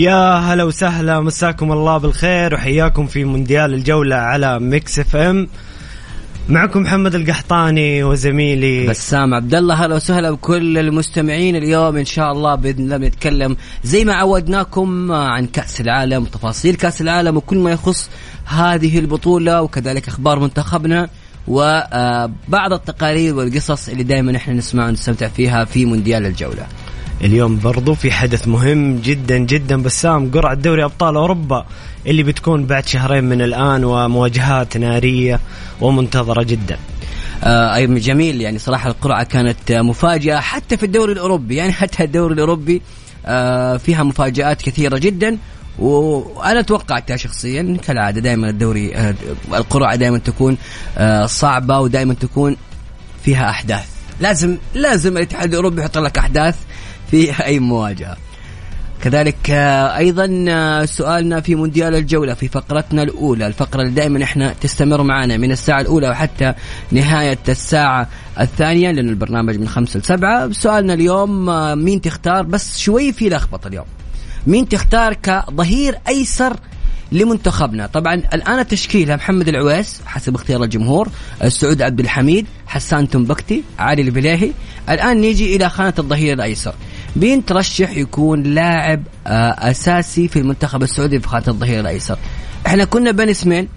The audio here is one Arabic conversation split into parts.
يا هلا وسهلا مساكم الله بالخير وحياكم في مونديال الجولة على Mix FM معكم محمد القحطاني وزميلي بسام عبد الله هلا وسهلا بكل المستمعين اليوم إن شاء الله بإذن الله بنتكلم زي ما عودناكم عن كأس العالم وتفاصيل كأس العالم وكل ما يخص هذه البطولة وكذلك أخبار منتخبنا وبعض التقارير والقصص اللي دائما إحنا نسمع ونستمتع فيها في مونديال الجولة. اليوم برضو في حدث مهم جدا جدا بسام قرعة دوري أبطال أوروبا اللي بتكون بعد شهرين من الآن ومواجهات نارية ومنتظرة جدا. آه أي جميل. يعني صراحة القرعة كانت مفاجأة حتى في الدوري الأوروبي. يعني حتى الدوري الأوروبي آه فيها مفاجآت كثيرة جدا. وأنا توقعتها شخصيا كالعادة دائما الدوري آه، القرعة دائما تكون صعبة ودائما تكون فيها أحداث. لازم لازم الاتحاد الأوروبي يحط لك أحداث. في أي مواجهة. كذلك آه، أيضا آه، سؤالنا في مونديال الجولة في فقرتنا الأولى الفقرة اللي دائما إحنا تستمر معنا من الساعة الأولى وحتى نهاية الساعة الثانية لأن البرنامج من خمسة لسبعة سؤالنا اليوم آه، مين تختار؟ بس شوي في لخبطة اليوم. مين تختار كظهير أيسر لمنتخبنا؟ طبعا الآن التشكيلة محمد العويس حسب اختيار الجمهور السعود عبد الحميد حسان تنبكتي علي البليهي الآن نيجي إلى خانة الظهير الأيسر. مين ترشح يكون لاعب آه، أساسي في المنتخب السعودي في خانه الظهير الأيسر. إحنا كنا بين اسمين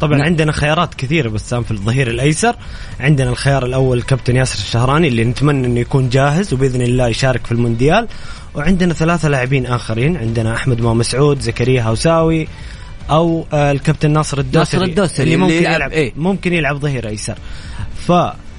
طبعا نعم. عندنا خيارات كثيرة بسام في الظهير الأيسر. عندنا الخيار الأول كابتن ياسر الشهراني اللي نتمنى أنه يكون جاهز وبإذن الله يشارك في المونديال. وعندنا ثلاثة لاعبين آخرين. عندنا أحمد مو مسعود زكريا هوساوي أو آه، الكابتن ناصر الدوسري ناصر الدوسري اللي اللي ممكن يلعب- يلعب إيه. ممكن يلعب ظهير أيسر.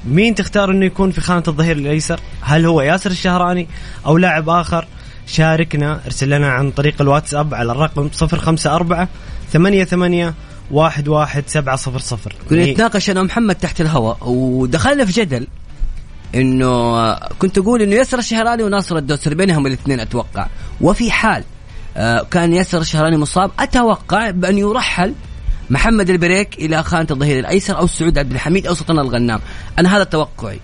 فمين تختار أنه يكون في خانة الظهير الأيسر؟ هل هو ياسر الشهراني أو لاعب آخر؟ شاركنا ارسل لنا عن طريق الواتساب على الرقم 054 ثمانية ثمانية واحد واحد سبعة صفر صفر. كنا نتناقش أنا ومحمد تحت الهواء ودخلنا في جدل إنه كنت أقول إنه ياسر الشهراني وناصر الدوسري بينهم الاثنين أتوقع. وفي حال آه، كان ياسر الشهراني مصاب أتوقع بأن يرحل محمد البريك إلى خانه الظهير الأيسر أو سعود عبد الحميد أو سلطان الغنام. أنا هذا توقعي.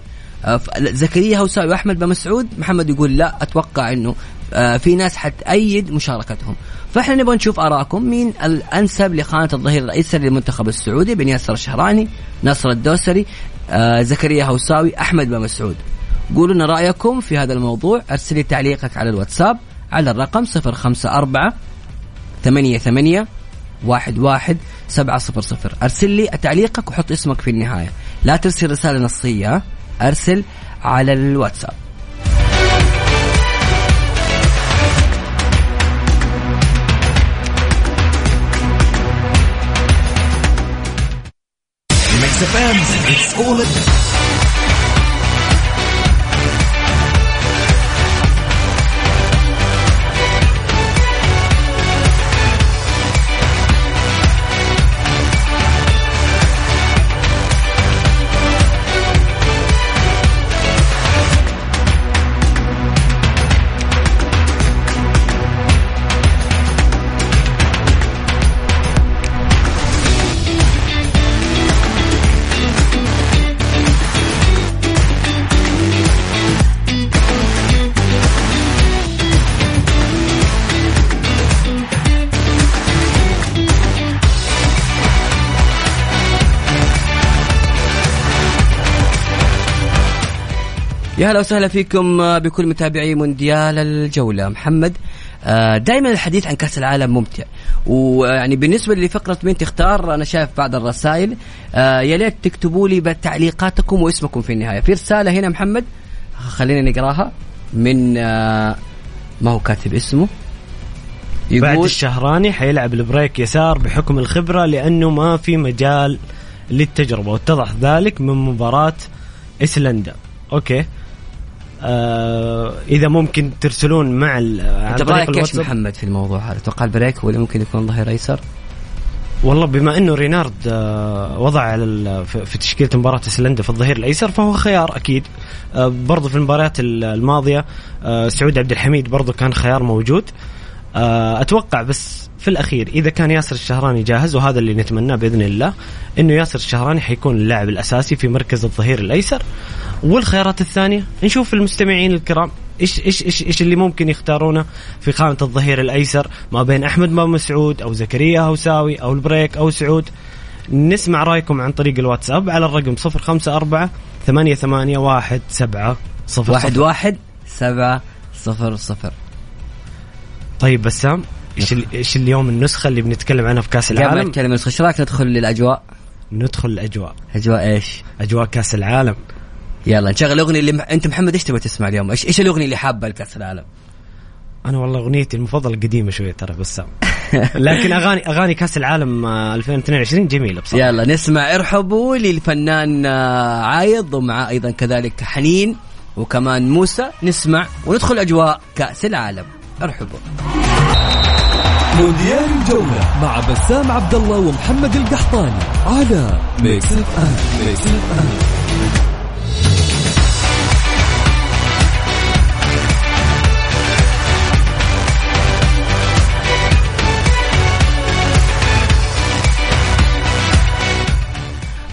آه، زكريا هوساوي واحمد بن مسعود. محمد يقول لا أتوقع إنه آه، في ناس حتأيد مشاركتهم. فإحنا نبغى نشوف ارائكم مين الأنسب لخانة الظهير الأيسر للمنتخب السعودي؟ بين ياسر الشهراني ناصر الدوسري آه، زكريا هوساوي أحمد بن مسعود. قولوا لنا رأيكم في هذا الموضوع. أرسلي تعليقك على الواتساب على الرقم 054 ثمانية ثمانية واحد واحد سبعة صفر صفر. أرسل لي تعليقك وحط اسمك في النهاية. لا ترسل رسالة نصية؟ أرسل على الواتساب. ميكس اف يا هلا وسهلا فيكم آه، بكل متابعي مونديال الجولة. محمد دائما الحديث عن كأس العالم ممتع. ويعني بالنسبة لفقرة مين تختار أنا شايف بعض الرسائل. آه، يا ليت تكتبوا لي تعليقاتكم واسمكم في النهاية. في رسالة هنا محمد خلينا نقراها. من آه، ما هو كاتب اسمه؟ بعد الشهراني حيلعب البريك يسار بحكم الخبرة لأنه ما في مجال للتجربة. واتضح ذلك من مباراة إيسلندا. Okay. آه إذا ممكن ترسلون مع أنت رايك إيش محمد في الموضوع هذا؟ تتوقع البريك ولا ممكن يكون ظهير أيسر؟ والله بما إنه رينارد آه وضع على في تشكيلة مباراة ايسلندا في الظهير الأيسر فهو خيار أكيد آه برضه في المباريات الماضية آه سعود عبد الحميد برضه كان خيار موجود آه أتوقع بس في الأخير إذا كان ياسر الشهراني جاهز وهذا اللي نتمناه بإذن الله إنه ياسر الشهراني حيكون اللاعب الأساسي في مركز الظهير الأيسر. والخيارات الثانية نشوف المستمعين الكرام إيش إيش إيش إيش اللي ممكن يختارونه في خانة الظهير الأيسر ما بين أحمد ما مسعود أو زكريا هوساوي أو البريك أو سعود. نسمع رأيكم عن طريق الواتساب على الرقم 054 ثمانية ثمانية واحد سبعة صفر. واحد واحد سبعة صفر صفر. طيب بسام؟ إيش إيش اليوم النسخة اللي بنتكلم عنها في كأس العالم؟ قبل نتكلم النسخة إيش رأيك ندخل للأجواء؟ ندخل الأجواء أجواء إيش؟ أجواء كأس العالم يلا نشغل الاغنيه اللي أنت محمد إيش تبغى تسمع اليوم؟ إيش إيش الأغنية اللي حابة لكأس العالم؟ أنا والله أغنيتي المفضلة قديمه شوية ترى بسام لكن اغاني أغاني كأس العالم 2022 جميلة بصراحة يلا نسمع ارحبوا للفنان آه، عايض ومع أيضا كذلك حنين وكمان موسى نسمع وندخل أجواء كأس العالم ارحبوا مونديال الجولة مع بسام عبد الله ومحمد القحطاني على Mix FM Mix FM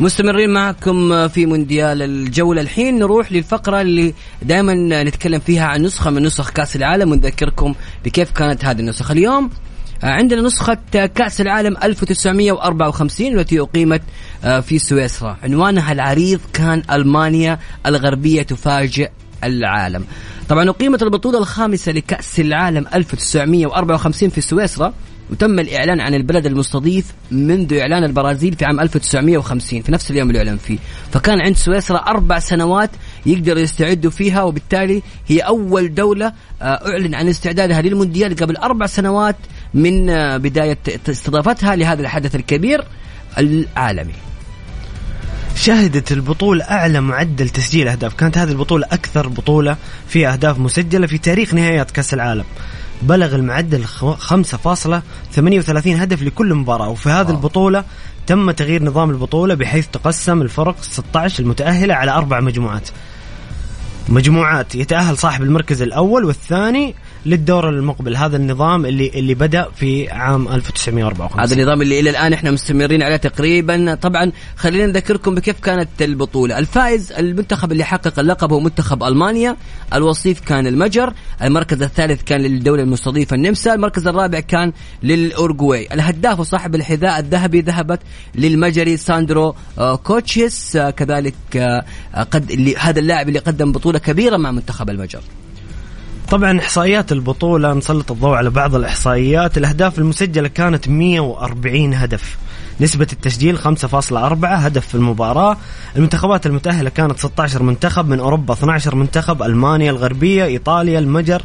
مستمرين معكم في مونديال الجولة. الحين نروح للفقرة اللي دائما نتكلم فيها عن نسخة من نسخ كأس العالم. ونذكركم بكيف كانت هذه النسخة اليوم عندنا نسخة كأس العالم 1954 التي أقيمت في سويسرا. عنوانها العريض كان ألمانيا الغربية تفاجئ العالم. طبعا أقيمت البطولة الخامسة لكأس العالم 1954 في سويسرا وتم الإعلان عن البلد المستضيف منذ إعلان البرازيل في عام 1950 في نفس اليوم اللي أعلن فيه. فكان عند سويسرا أربع سنوات يقدروا يستعدوا فيها وبالتالي هي أول دولة آه، أعلن عن استعدادها للمونديال قبل أربع سنوات من آه، بداية استضافتها لهذا الحدث الكبير العالمي. شهدت البطولة أعلى معدل تسجيل أهداف. كانت هذه البطولة أكثر بطولة فيها أهداف مسجلة في تاريخ نهايات كأس العالم. بلغ المعدل 5.38 هدف لكل مباراة. وفي هذه البطولة تم تغيير نظام البطولة بحيث تقسم الفرق 16 المتأهلة على أربع مجموعات. مجموعات يتأهل صاحب المركز الأول والثاني للدور المقبل. هذا النظام اللي اللي بدأ في عام 1954 هذا النظام اللي إلى الآن إحنا مستمرين عليه تقريبا. طبعا خلينا نذكركم بكيف كانت البطولة. الفائز المنتخب اللي حقق اللقب هو منتخب ألمانيا. الوصيف كان المجر. المركز الثالث كان للدولة المستضيفة النمسا. المركز الرابع كان للاورجواي الهداف وصاحب الحذاء الذهبي ذهبت للمجري ساندرو آه، كوتشيس. آه، كذلك آه، قد هذا اللاعب اللي قدم بطولة كبيرة مع منتخب المجر. طبعا إحصائيات البطولة نسلط الضوء على بعض الإحصائيات. الأهداف المسجلة كانت 140 هدف. نسبة التسجيل 5.4 هدف في المباراة. المنتخبات المتأهلة كانت 16 منتخب من أوروبا 12 منتخب ألمانيا الغربية إيطاليا المجر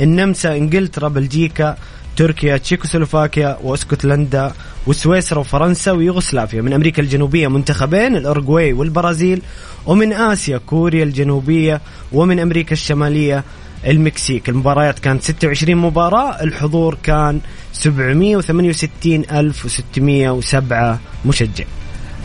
النمسا إنجلترا بلجيكا تركيا تشيكوسلوفاكيا وإسكتلندا وسويسرا وفرنسا ويوغوسلافيا. من أمريكا الجنوبية منتخبين الاورجواي والبرازيل ومن آسيا كوريا الجنوبية ومن أمريكا الشمالية المكسيك. المباريات كانت 26 مباراة الحضور كان 768607 مشجع.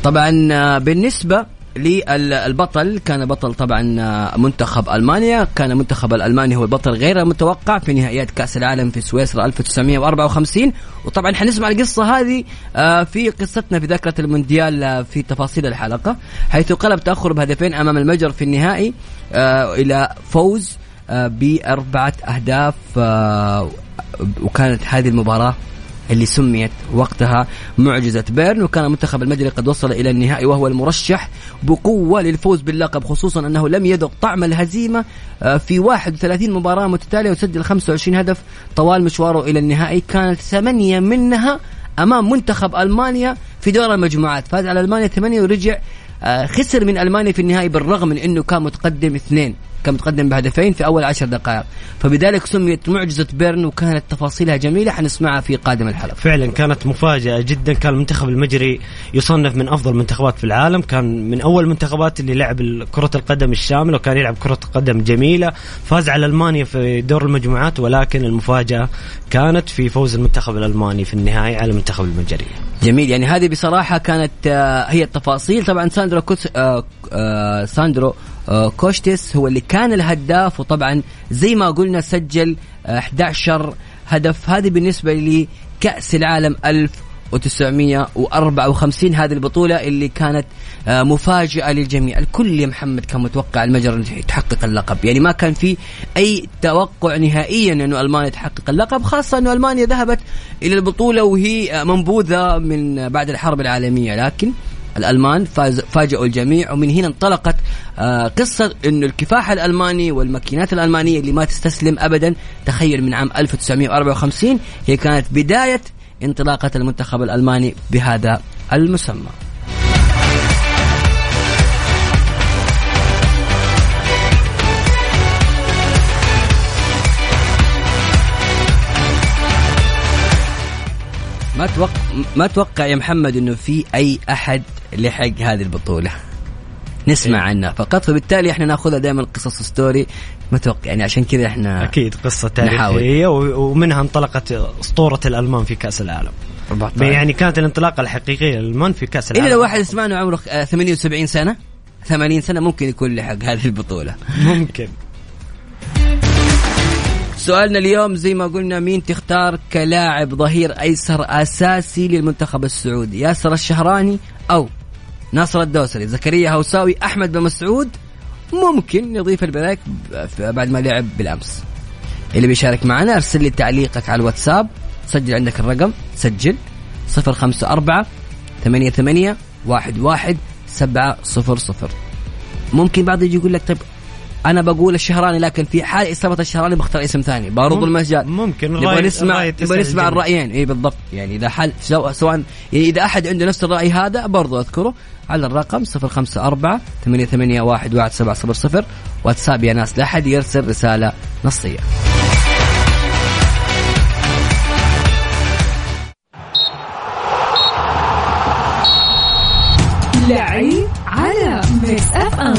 طبعا آه، بالنسبة للبطل كان بطل طبعا آه، منتخب ألمانيا. كان منتخب الألماني هو البطل غير المتوقع في نهائيات كأس العالم في سويسرا 1954 وطبعا حنسمع القصة هذه آه، في قصتنا في ذاكرة المونديال في تفاصيل الحلقة حيث قلب تأخر بهدفين أمام المجر في النهائي إلى فوز بأربعة أهداف آه، وكانت هذه المباراة اللي سميت وقتها معجزة بيرن وكان المنتخب المجري قد وصل إلى النهائي وهو المرشح بقوة للفوز باللقب خصوصا أنه لم يذق طعم الهزيمة آه، في 31 مباراة متتالية وسجل 25 هدف طوال مشواره إلى النهائي. كانت ثمانية منها أمام منتخب ألمانيا في دور المجموعات. فاز على ألمانيا ثمانية ورجع آه، خسر من ألمانيا في النهائي بالرغم من أنه كان متقدم اثنين. كان متقدم بهدفين في أول عشر دقائق. فبذلك سميت معجزة بيرن وكانت تفاصيلها جميلة حنسمعها في قادم الحلقة. فعلا كانت مفاجأة جدا. كان المنتخب المجري يصنف من أفضل المنتخبات في العالم. كان من أول المنتخبات اللي لعب كرة القدم الشاملة وكان يلعب كرة قدم جميلة. فاز على ألمانيا في دور المجموعات ولكن المفاجأة كانت في فوز المنتخب الألماني في النهائي على المنتخب المجري. جميل. يعني هذه بصراحة كانت آه، هي التفاصيل. طبعا ساندرو كوتش آه، آه، ساندرو كوشتس هو اللي كان الهداف وطبعا زي ما قلنا سجل آه، 11 هدف. هذه بالنسبة لكأس العالم 1954 هذه البطولة اللي كانت آه، مفاجأة للجميع. الكل يا محمد كان متوقع المجر تحقق اللقب. يعني ما كان في أي توقع نهائيا أنه ألمانيا تحقق اللقب خاصة أنه ألمانيا ذهبت إلى البطولة وهي آه، منبوذة من بعد الحرب العالمية. لكن الألمان فاز فاجئوا الجميع ومن هنا انطلقت آه قصة انه الكفاح الألماني والماكينات الألمانية اللي ما تستسلم ابدا تخيل من عام 1954 هي كانت بداية انطلاقة المنتخب الألماني بهذا المسمى. ما توقع ما توقع يا محمد إنه في أي أحد لحق هذه البطولة. نسمع عنها. فقط فبالتالي إحنا ناخذها دائما قصص ستوري متوقع يعني عشان كذا إحنا نحاول. تاريخية و- ومنها انطلقت أسطورة الألمان في كأس العالم. 14 يعني كانت الانطلاقة الحقيقية للألمان في الا العالم. لو واحد يسمعنا عمره آه، 78 سنة. 80 سنة ممكن يكون لحق هذه البطولة. ممكن. سؤالنا اليوم زي ما قلنا مين تختار كلاعب ظهير أيسر أساسي للمنتخب السعودي؟ ياسر الشهراني أو ناصر الدوسري؟ زكريا هوساوي أحمد بن مسعود. ممكن نضيف البلاك بعد ما لعب بالأمس. اللي بيشارك معنا أرسل لي تعليقك على الواتساب. سجل عندك الرقم. سجل. 054 88 11 700 ممكن بعض يجي يقول لك طيب أنا بقول الشهراني لكن في حال إصابة الشهراني بختار اسم ثاني. برضو مم- المجال ممكن نبغى نسمع نبغى نسمع. الرأيين. اي بالضبط. يعني إذا حل سواء سواء يعني إذا أحد عنده نفس الرأي هذا برضو أذكره على الرقم 054 88 11700 واتساب يا ناس لا احد يرسل رسالة نصية. لعيب على Mix FM.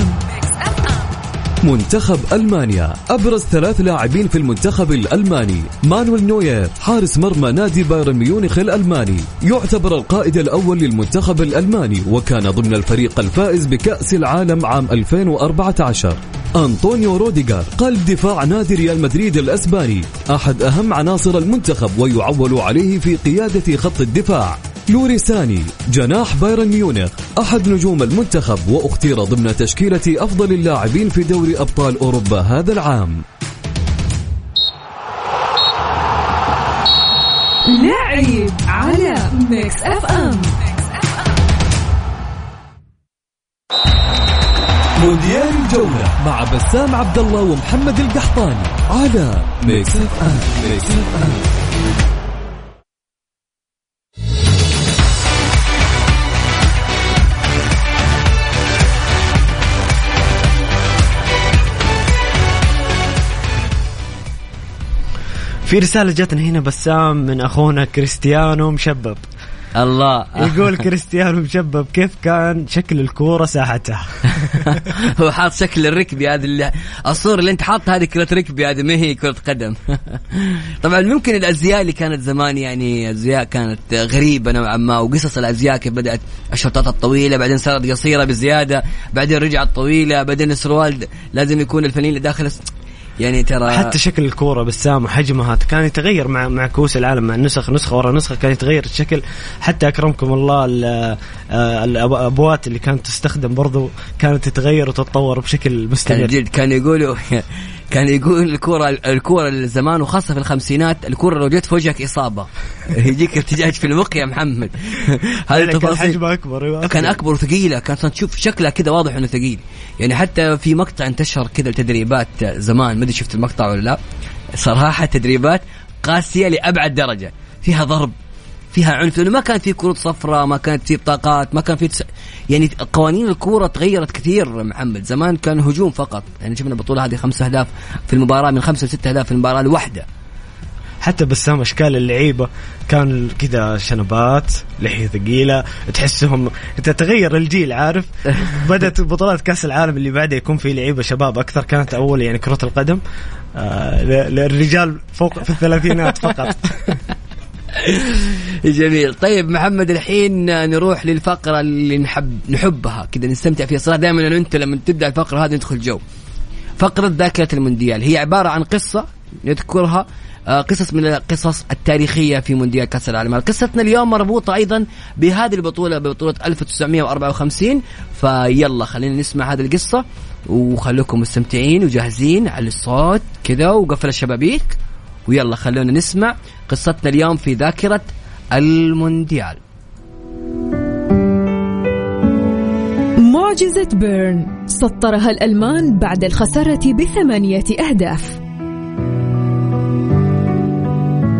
منتخب ألمانيا. أبرز ثلاث لاعبين في المنتخب الألماني مانويل نوير حارس مرمى نادي بايرن ميونخ الألماني. يعتبر القائد الأول للمنتخب الألماني وكان ضمن الفريق الفائز بكأس العالم عام 2014 أنطونيو روديغار قلب دفاع نادي ريال مدريد الأسباني. أحد أهم عناصر المنتخب ويعول عليه في قيادة خط الدفاع. لوري ساني جناح بايرن ميونخ أحد نجوم المنتخب وأختير ضمن تشكيلة أفضل اللاعبين في دوري أبطال أوروبا هذا العام. لعيب على Mix FM. مونديال الجولة مع بسام عبد الله ومحمد القحطاني على Mix FM. Mix FM. في رسالة جاتنا هنا بسام من أخونا كريستيانو مشبب. الله. يقول كريستيانو مشبب كيف كان شكل الكورة ساحته هو حاط شكل الركبي هذه اللي الصورة اللي أنت حاطها هذه كرة ركبي هذه ما هي كرة قدم. طبعا ممكن الأزياء اللي كانت زمان يعني أزياء كانت غريبة نوعا ما وقصص الأزياء كيف بدأت الشرطات الطويلة بعدين صارت قصيرة بزيادة بعدين رجعت طويلة بعدين السروال لازم يكون الفنين اللي داخل يعني ترى حتى شكل الكورة بسام وحجمها كان يتغير مع مع كؤوس العالم مع النسخ نسخة ورا نسخة كان يتغير الشكل. حتى أكرمكم الله ال- آه، اللي كانت تستخدم برضو كانت تتغير وتتطور بشكل كان مستمر. جد كان يقولوا كان يقول الكورة الكورة زمان وخاصة في الخمسينات الكورة لو جت في وجهك إصابة. يجيك ارتجاج في المخ يا محمد. هذه كان التفاصيل. حجمه أكبر كان أكبر وثقيلة. كانت تشوف شكلها كذا واضح إنه ثقيل. يعني حتى في مقطع انتشر كذا التدريبات زمان. ما أدري شفت المقطع ولا لا. صراحة تدريبات قاسية لأبعد درجة. فيها ضرب. فيها عنف لأنه ما كانت في كروت صفراء ما كانت في بطاقات ما كان في تس... يعني قوانين الكورة تغيرت كثير محمد. زمان كان هجوم فقط. يعني شفنا البطولة هذه خمسة اهداف في المباراة من خمسة لستة اهداف في المباراة الواحده حتى بسام أشكال اللعيبة كان كذا شنبات لحية ثقيلة تحسهم تتغير الجيل عارف؟ بدأت بطولات كأس العالم اللي بعدها يكون في لعيبة شباب أكثر. كانت أول يعني كرة القدم آه للرجال فوق في الثلاثينات فقط. جميل. طيب محمد الحين نروح للفقرة اللي نحب نحبها. كذا نستمتع فيها. صراحة دائما انت لما تبدأ الفقرة هذه ندخل جو. فقرة ذاكرة المونديال. هي عبارة عن قصة نذكرها. آه، قصص من القصص التاريخية في مونديال كأس العالم. قصتنا اليوم مربوطة أيضا بهذه البطولة ببطولة 1954 فيلا خلينا نسمع هذه القصة. وخلوكم مستمتعين وجاهزين على الصوت كذا وقفل الشبابيك. ويلا خلونا نسمع قصتنا اليوم في ذاكرة المونديال. معجزة بيرن. سطرها الألمان بعد الخسارة بثمانية أهداف.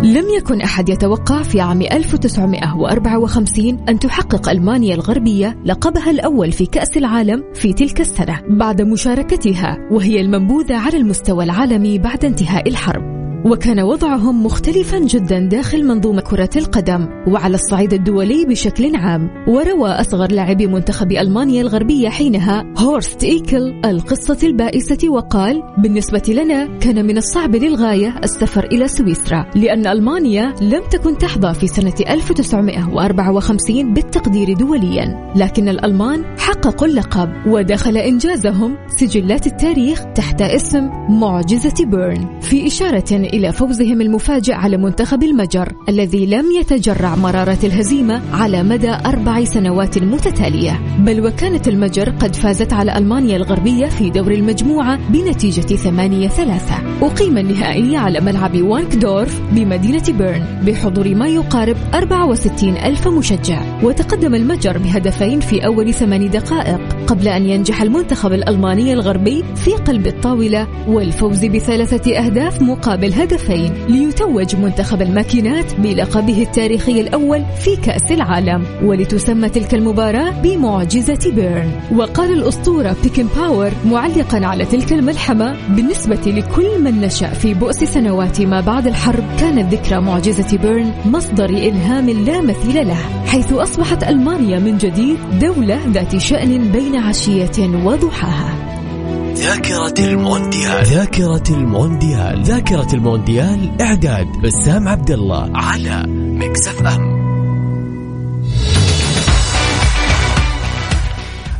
لم يكن أحد يتوقع في عام 1954 أن تحقق ألمانيا الغربية لقبها الأول في كأس العالم في تلك السنة بعد مشاركتها وهي المنبوذة على المستوى العالمي بعد انتهاء الحرب. وكان وضعهم مختلفا جدا داخل منظومة كرة القدم وعلى الصعيد الدولي بشكل عام. وروى أصغر لاعبي منتخب ألمانيا الغربية حينها هورست إيكل القصة البائسة وقال بالنسبة لنا كان من الصعب للغاية السفر إلى سويسرا لأن ألمانيا لم تكن تحظى في سنة 1954 بالتقدير دوليا لكن الألمان حققوا اللقب ودخل إنجازهم سجلات التاريخ تحت اسم معجزة بيرن. في إشارة إلى فوزهم المفاجئ على منتخب المجر الذي لم يتجرع مرارة الهزيمة على مدى أربع سنوات متتالية. بل وكانت المجر قد فازت على ألمانيا الغربية في دور المجموعة بنتيجة ثمانية ثلاثة. أقيم النهائي على ملعب فانكدورف بمدينة بيرن بحضور ما يقارب 64 ألف مشجع. وتقدم المجر بهدفين في أول ثمان دقائق قبل أن ينجح المنتخب الألماني الغربي في قلب الطاولة والفوز بثلاثة أهداف مقابل هدفين ليتوج منتخب الماكينات بلقبه التاريخي الأول في كأس العالم ولتسمى تلك المباراة بمعجزة بيرن. وقال الأسطورة بيكن باور معلقا على تلك الملحمة بالنسبة لكل من نشأ في بؤس سنوات ما بعد الحرب كانت ذكرى معجزة بيرن مصدر إلهام لا مثيل له حيث أصبحت ألمانيا من جديد دولة ذات شأن بين عشية وضحاها. ذاكرة المونديال. ذاكرة المونديال. ذاكرة المونديال إعداد بسام عبد الله على Mix FM.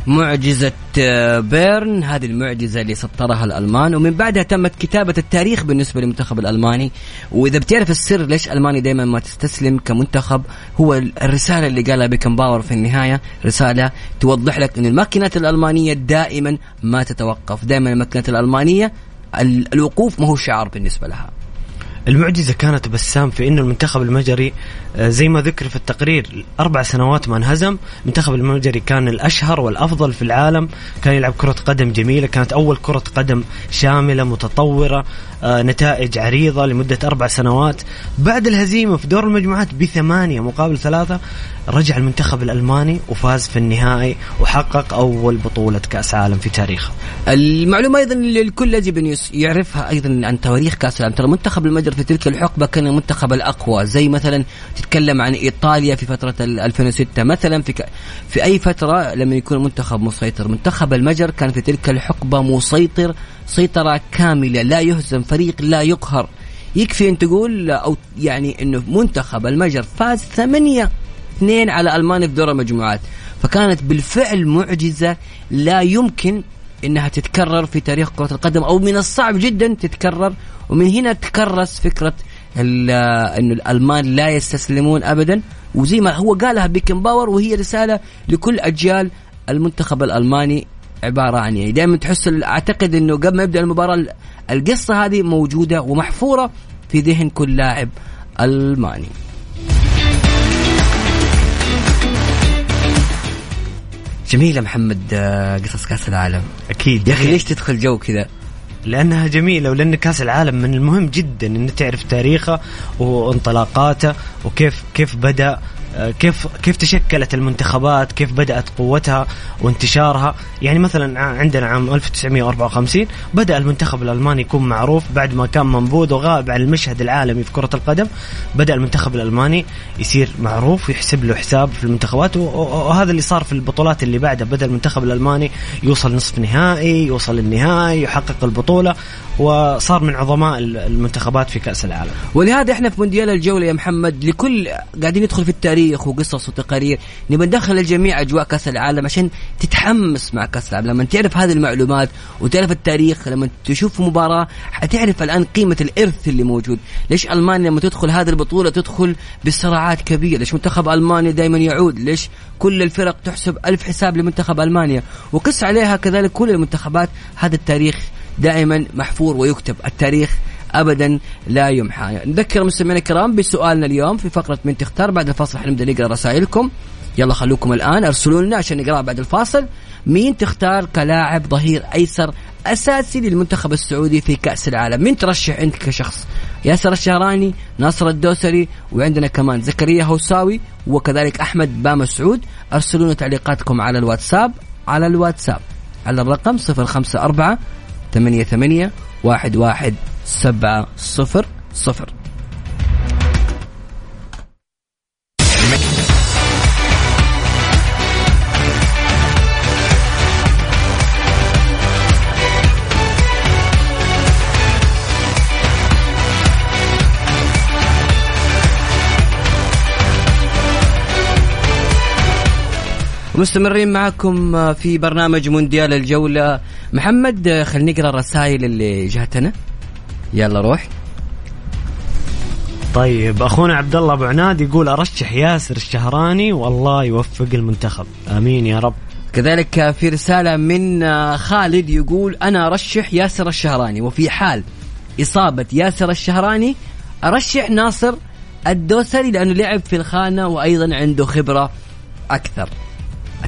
معجزة آه، بيرن. هذه المعجزة اللي سطرها الألمان. ومن بعدها تمت كتابة التاريخ بالنسبة للمنتخب الألماني. وإذا بتعرف السر ليش ألمانيا دائما ما تستسلم كمنتخب هو الرسالة اللي قالها بيكن باور في النهاية. رسالة توضح لك أن الماكينات الألمانية دائما ما تتوقف. دائما الماكينات الألمانية ال- الوقوف ما هو شعار بالنسبة لها. المعجزة كانت بسام في انه المنتخب المجري آه، زي ما ذكر في التقرير أربع سنوات ما انهزم، المنتخب المجري كان الأشهر والأفضل في العالم، كان يلعب كرة قدم جميلة، كانت أول كرة قدم شاملة متطورة، آه، نتائج عريضة لمدة أربع سنوات، بعد الهزيمة في دور المجموعات بثمانية مقابل ثلاثة، رجع المنتخب الألماني وفاز في النهائي وحقق أول بطولة كأس عالم في تاريخه. المعلومة أيضا اللي الكل يجب يس- يعرفها أيضا عن تواريخ كأس العالم. ترى منتخب المجر في تلك الحقبة كان المنتخب الأقوى. زي مثلا تتكلم عن إيطاليا في فترة ال 2006 مثلا في ك... في أي فترة لما يكون المنتخب مسيطر. منتخب المجر كان في تلك الحقبة مسيطر سيطرة كاملة. لا يهزم فريق لا يقهر. يكفي أن تقول أو يعني أنه منتخب المجر فاز ثمانية اثنين على ألمانيا في دور المجموعات. فكانت بالفعل معجزة لا يمكن إنها تتكرر في تاريخ كرة القدم أو من الصعب جدا تتكرر ومن هنا تكرس فكرة ال- إنه الألمان لا يستسلمون ابدا. وزي ما هو قالها بيكن باور وهي رسالة لكل أجيال المنتخب الألماني عبارة عن يعني. دائما تحس أعتقد إنه قبل ما يبدأ المباراة ال- القصة هذه موجودة ومحفورة في ذهن كل لاعب ألماني. جميلة محمد آه، قصص كأس العالم. أكيد. يا أخي ليش تدخل جو كذا؟ لأنها جميلة ولأن كأس العالم من المهم جدا إن تعرف تاريخه وانطلاقاته وكيف كيف بدأ كيف كيف تشكلت المنتخبات؟ كيف بدأت قوتها وانتشارها؟ يعني مثلا عندنا عام 1954 بدأ المنتخب الألماني يكون معروف بعد ما كان منبوذ وغائب عن المشهد العالمي في كرة القدم. بدأ المنتخب الألماني يصير معروف ويحسب له حساب في المنتخبات وهذا اللي صار في البطولات اللي بعدها. بدأ المنتخب الألماني يوصل نصف نهائي يوصل النهائي يحقق البطولة. وصار من عظماء ال- المنتخبات في كأس العالم. ولهذا إحنا في مونديال الجولة يا محمد لكل قاعدين ندخل في التاريخ وقصص وتقارير نبي ندخل الجميع أجواء كأس العالم عشان تتحمس مع كأس العالم. لما تعرف هذه المعلومات وتعرف التاريخ لما تشوف مباراة حتعرف الآن قيمة الإرث اللي موجود. ليش ألمانيا لما تدخل هذه البطولة تدخل بصراعات كبيرة؟ ليش منتخب ألمانيا دائما يعود؟ ليش كل الفرق تحسب ألف حساب لمنتخب ألمانيا وقس عليها كذلك كل المنتخبات. هذا التاريخ دائما محفور ويكتب التاريخ ابدا لا يمحى. نذكر مستمعينا الكرام بسؤالنا اليوم في فقرة من تختار. بعد الفاصل حنبدأ نقرأ رسائلكم. يلا خلوكم الآن أرسلوا لنا عشان نقرأها بعد الفاصل. مين تختار كلاعب ظهير أيسر أساسي للمنتخب السعودي في كأس العالم؟ مين ترشح أنت كشخص؟ ياسر الشهراني ناصر الدوسري وعندنا كمان زكريا هوساوي وكذلك أحمد باما سعود. أرسلوا لنا تعليقاتكم على الواتساب على الواتساب على الرقم 054 ثمانية ثمانية واحد واحد سبعة صفر صفر. مستمرين معكم في برنامج مونديال الجولة. محمد خلينا نقرأ الرسائل اللي جاتنا. يلا روح. طيب أخونا عبد الله أبو عناد يقول أرشح ياسر الشهراني والله يوفق المنتخب. آمين يا رب. كذلك في رسالة من خالد يقول أنا أرشح ياسر الشهراني. وفي حال إصابة ياسر الشهراني أرشح ناصر الدوسري لأنه لعب في الخانة وأيضا عنده خبرة أكثر.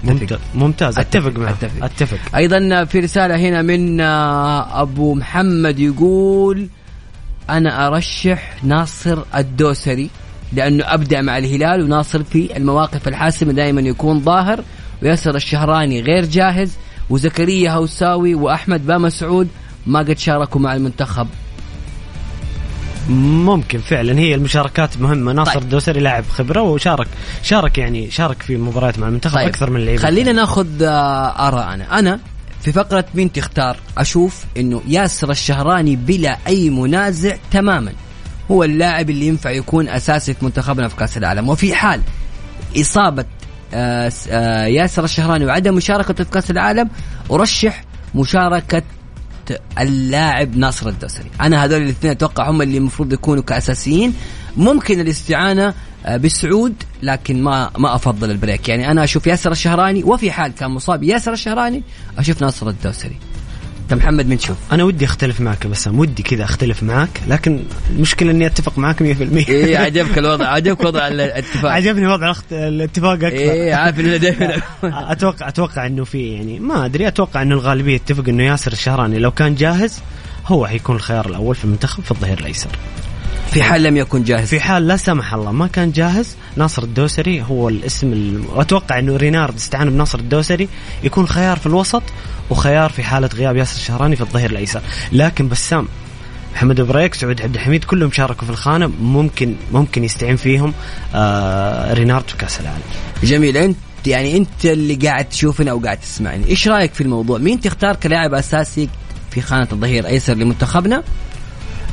ممتاز ممتاز. أتفق معك. أتفق. أتفق. أيضا في رسالة هنا من آه، أبو محمد يقول أنا أرشح ناصر الدوسري لأنه أبدع مع الهلال وناصر في المواقف الحاسمة دائما يكون ظاهر وياسر الشهراني غير جاهز وزكريا هوساوي وأحمد باما سعود ما قد شاركوا مع المنتخب. ممكن فعلا. هي المشاركات مهمة. ناصر طيب. الدوسري لاعب خبرة وشارك شارك يعني شارك في مباريات مع المنتخب طيب. أكثر من لعيبه خلينا ناخذ آه، ارائنا أنا. في فقرة مين تختار أشوف إنه ياسر الشهراني بلا أي منازع تماما. هو اللاعب اللي ينفع يكون أساسي في منتخبنا في كأس العالم. وفي حال إصابة آه، آه، ياسر الشهراني وعدم مشاركته في كأس العالم أرشح مشاركة اللاعب ناصر الدوسري. أنا هذول الاثنين أتوقع هم اللي المفروض يكونوا كأساسيين. ممكن الاستعانة آه، بسعود لكن ما ما أفضل البريك. يعني أنا أشوف ياسر الشهراني وفي حال كان مصاب ياسر الشهراني أشوف ناصر الدوسري. انت محمد من تشوف أنا ودي أختلف معك بس ودي كذا أختلف معك لكن المشكلة إني أتفق معك 100% إيه عجبك الوضع عجبك وضع الاتفاق. عجبني وضع الأخت- الاتفاق أكثر. إيه عارف إنه دائما. أتوقع أتوقع إنه في يعني ما أدري أتوقع إنه الغالبية يتفق إنه ياسر الشهراني لو كان جاهز هو حيكون الخيار الأول في المنتخب في الظهير الأيسر. في حال لم يكن جاهز. في حال لا سمح الله ما كان جاهز ناصر الدوسري هو الاسم ال... واتوقع إنه رينارد استعان بناصر الدوسري يكون خيار في الوسط وخيار في حالة غياب ياسر الشهراني في الظهير الأيسر. لكن بسام محمد بريك سعود عبد الحميد كلهم شاركوا في الخانة ممكن ممكن يستعين فيهم آه رينارد في كاس العالم جميل. انت يعني أنت اللي قاعد تشوفنا أو قاعد تسمعني. إيش رأيك في الموضوع؟ مين تختار كلاعب أساسي في خانة الظهير ايسر لمنتخبنا؟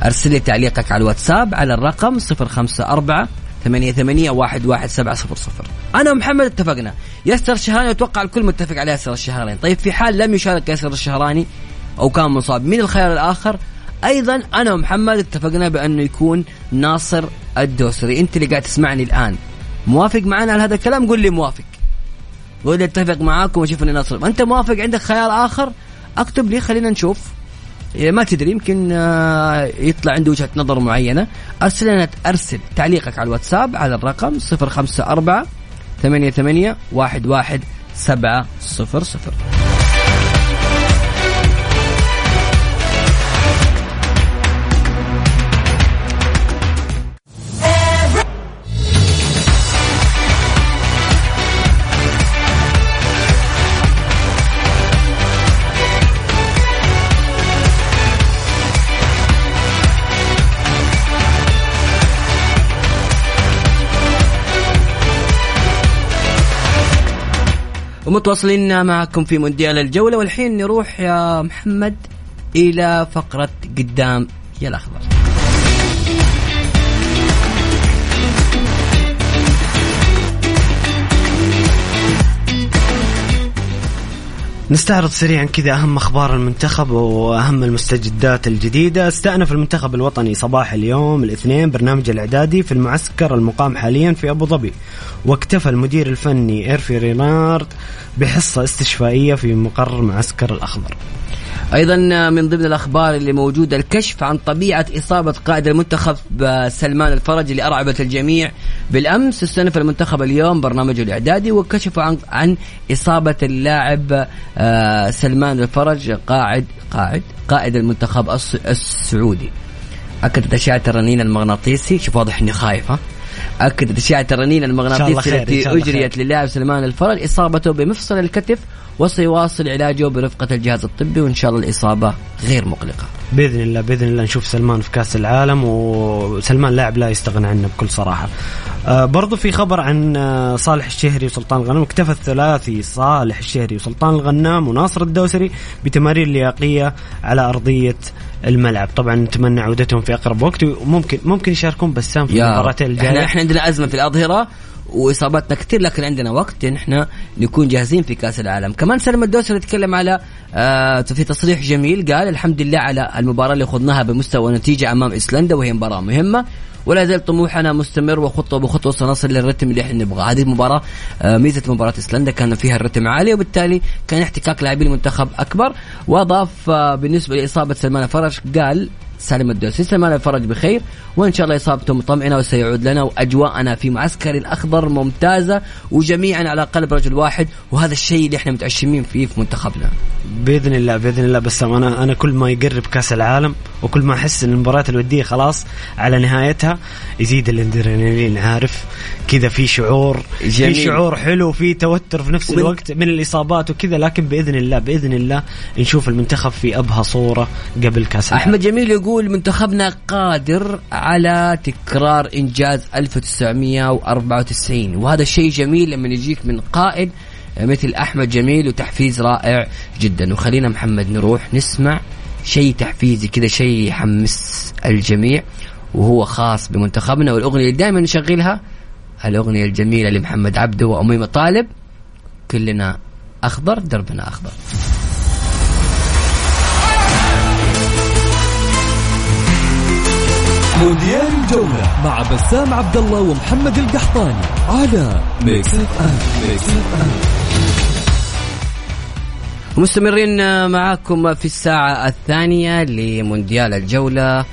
أرسل لي تعليقك على الواتساب على الرقم 054 ثمانية ثمانية واحد واحد سبعة صفر صفر. أنا ومحمد اتفقنا. ياسر الشهراني أتوقع الكل متفق على ياسر الشهراني. طيب في حال لم يشارك ياسر الشهراني أو كان مصاب مين الخيار الآخر؟ أيضا أنا ومحمد اتفقنا بأنه يكون ناصر الدوسري. أنت اللي قاعد تسمعني الآن. موافق معنا على هذا الكلام؟ قول لي موافق. قول لي أتفق معاكم وأشوف إني ناصر. أنت موافق؟ عندك خيار آخر؟ أكتب لي خلينا نشوف. ما تدري يمكن آه، يطلع عنده وجهة نظر معينة. أرسل لنا أرسل تعليقك على الواتساب على الرقم 054 88 11 700 متواصلين معكم في مونديال الجولة والحين نروح يا محمد إلى فقرة قدام. يا الأخضر نستعرض سريعا كذا أهم أخبار المنتخب وأهم المستجدات الجديدة. استأنف المنتخب الوطني صباح اليوم الاثنين برنامج الإعدادي في المعسكر المقام حاليا في أبو ظبي. واكتفى المدير الفني إيرفي رينارد بحصة استشفائية في مقر معسكر الأخضر. أيضا من ضمن الأخبار اللي موجودة الكشف عن طبيعة إصابة قائد المنتخب سلمان الفرج اللي ارعبت الجميع. بالأمس استنف المنتخب اليوم برنامجه الإعدادي وكشفوا عن عن إصابة اللاعب آه، سلمان الفرج قاعد قاعد قائد المنتخب الس- السعودي. اكدت اشعه الرنين المغناطيسي شوف واضح إني خايف ها؟ اكدت اشعه الرنين المغناطيسي التي أجريت للاعب سلمان الفرج إصابته بمفصل الكتف وسيواصل علاجه برفقة الجهاز الطبي وإن شاء الله الإصابة غير مقلقة بإذن الله بإذن الله نشوف سلمان في كأس العالم وسلمان لاعب لا يستغنى عنه بكل صراحة. آه برضو في خبر عن آه صالح الشهري وسلطان الغنام اكتفى الثلاثي صالح الشهري وسلطان الغنام وناصر الدوسري بتمارين لياقية على أرضية الملعب، طبعا نتمنى عودتهم في أقرب وقت وممكن ممكن يشاركون بسام في المباراتين الجاية. إحنا عندنا أزمة في الأظهرة واصاباتنا كثير لكن عندنا وقت ان إحنا نكون جاهزين في كأس العالم. كمان سلم الدوسري يتكلم على آه في تصريح جميل قال الحمد لله على المباراة اللي خضناها بمستوى ونتيجة أمام إيسلندا وهي مباراة مهمة ولا زال طموحنا مستمر وخطوة بخطوة سنصل للرتم اللي إحنا نبغاه. هذه المباراة آه ميزة مباراة إيسلندا كان فيها الرتم عالي وبالتالي كان احتكاك لاعبي المنتخب أكبر. وأضاف آه بالنسبة لإصابة سلمان الفرج قال سالم الدوسري سلمان الفرج بخير. وإن شاء الله اصابته مطمئنه وسيعود لنا وأجواءنا في معسكر الأخضر ممتازة وجميعا على قلب رجل واحد. وهذا الشيء اللي إحنا متعشمين فيه في منتخبنا. بإذن الله بإذن الله. بسام أنا أنا كل ما يقرب كأس العالم وكل ما أحس إن المباريات الودية خلاص على نهايتها يزيد الأدرينالين. عارف؟ كذا في شعور جميل. في شعور حلو في توتر في نفس الوقت من الإصابات وكذا. لكن بإذن الله بإذن الله نشوف المنتخب في أبهى صورة قبل كأس العالم. أحمد جميل يقول منتخبنا قادر على تكرار إنجاز 1994 وهذا الشيء جميل لما يجيك من قائد مثل أحمد جميل وتحفيز رائع جدا. وخلينا محمد نروح نسمع شيء تحفيزي كذا شيء يحمس الجميع. وهو خاص بمنتخبنا والأغنية اللي دائما نشغلها الأغنية الجميلة لمحمد عبده واميمه طالب كلنا أخضر دربنا أخضر. مونديال الجولة مع بسام عبد الله ومحمد القحطاني على Mix FM Mix FM ومستمرين معاكم في الساعة الثانية لمونديال الجولة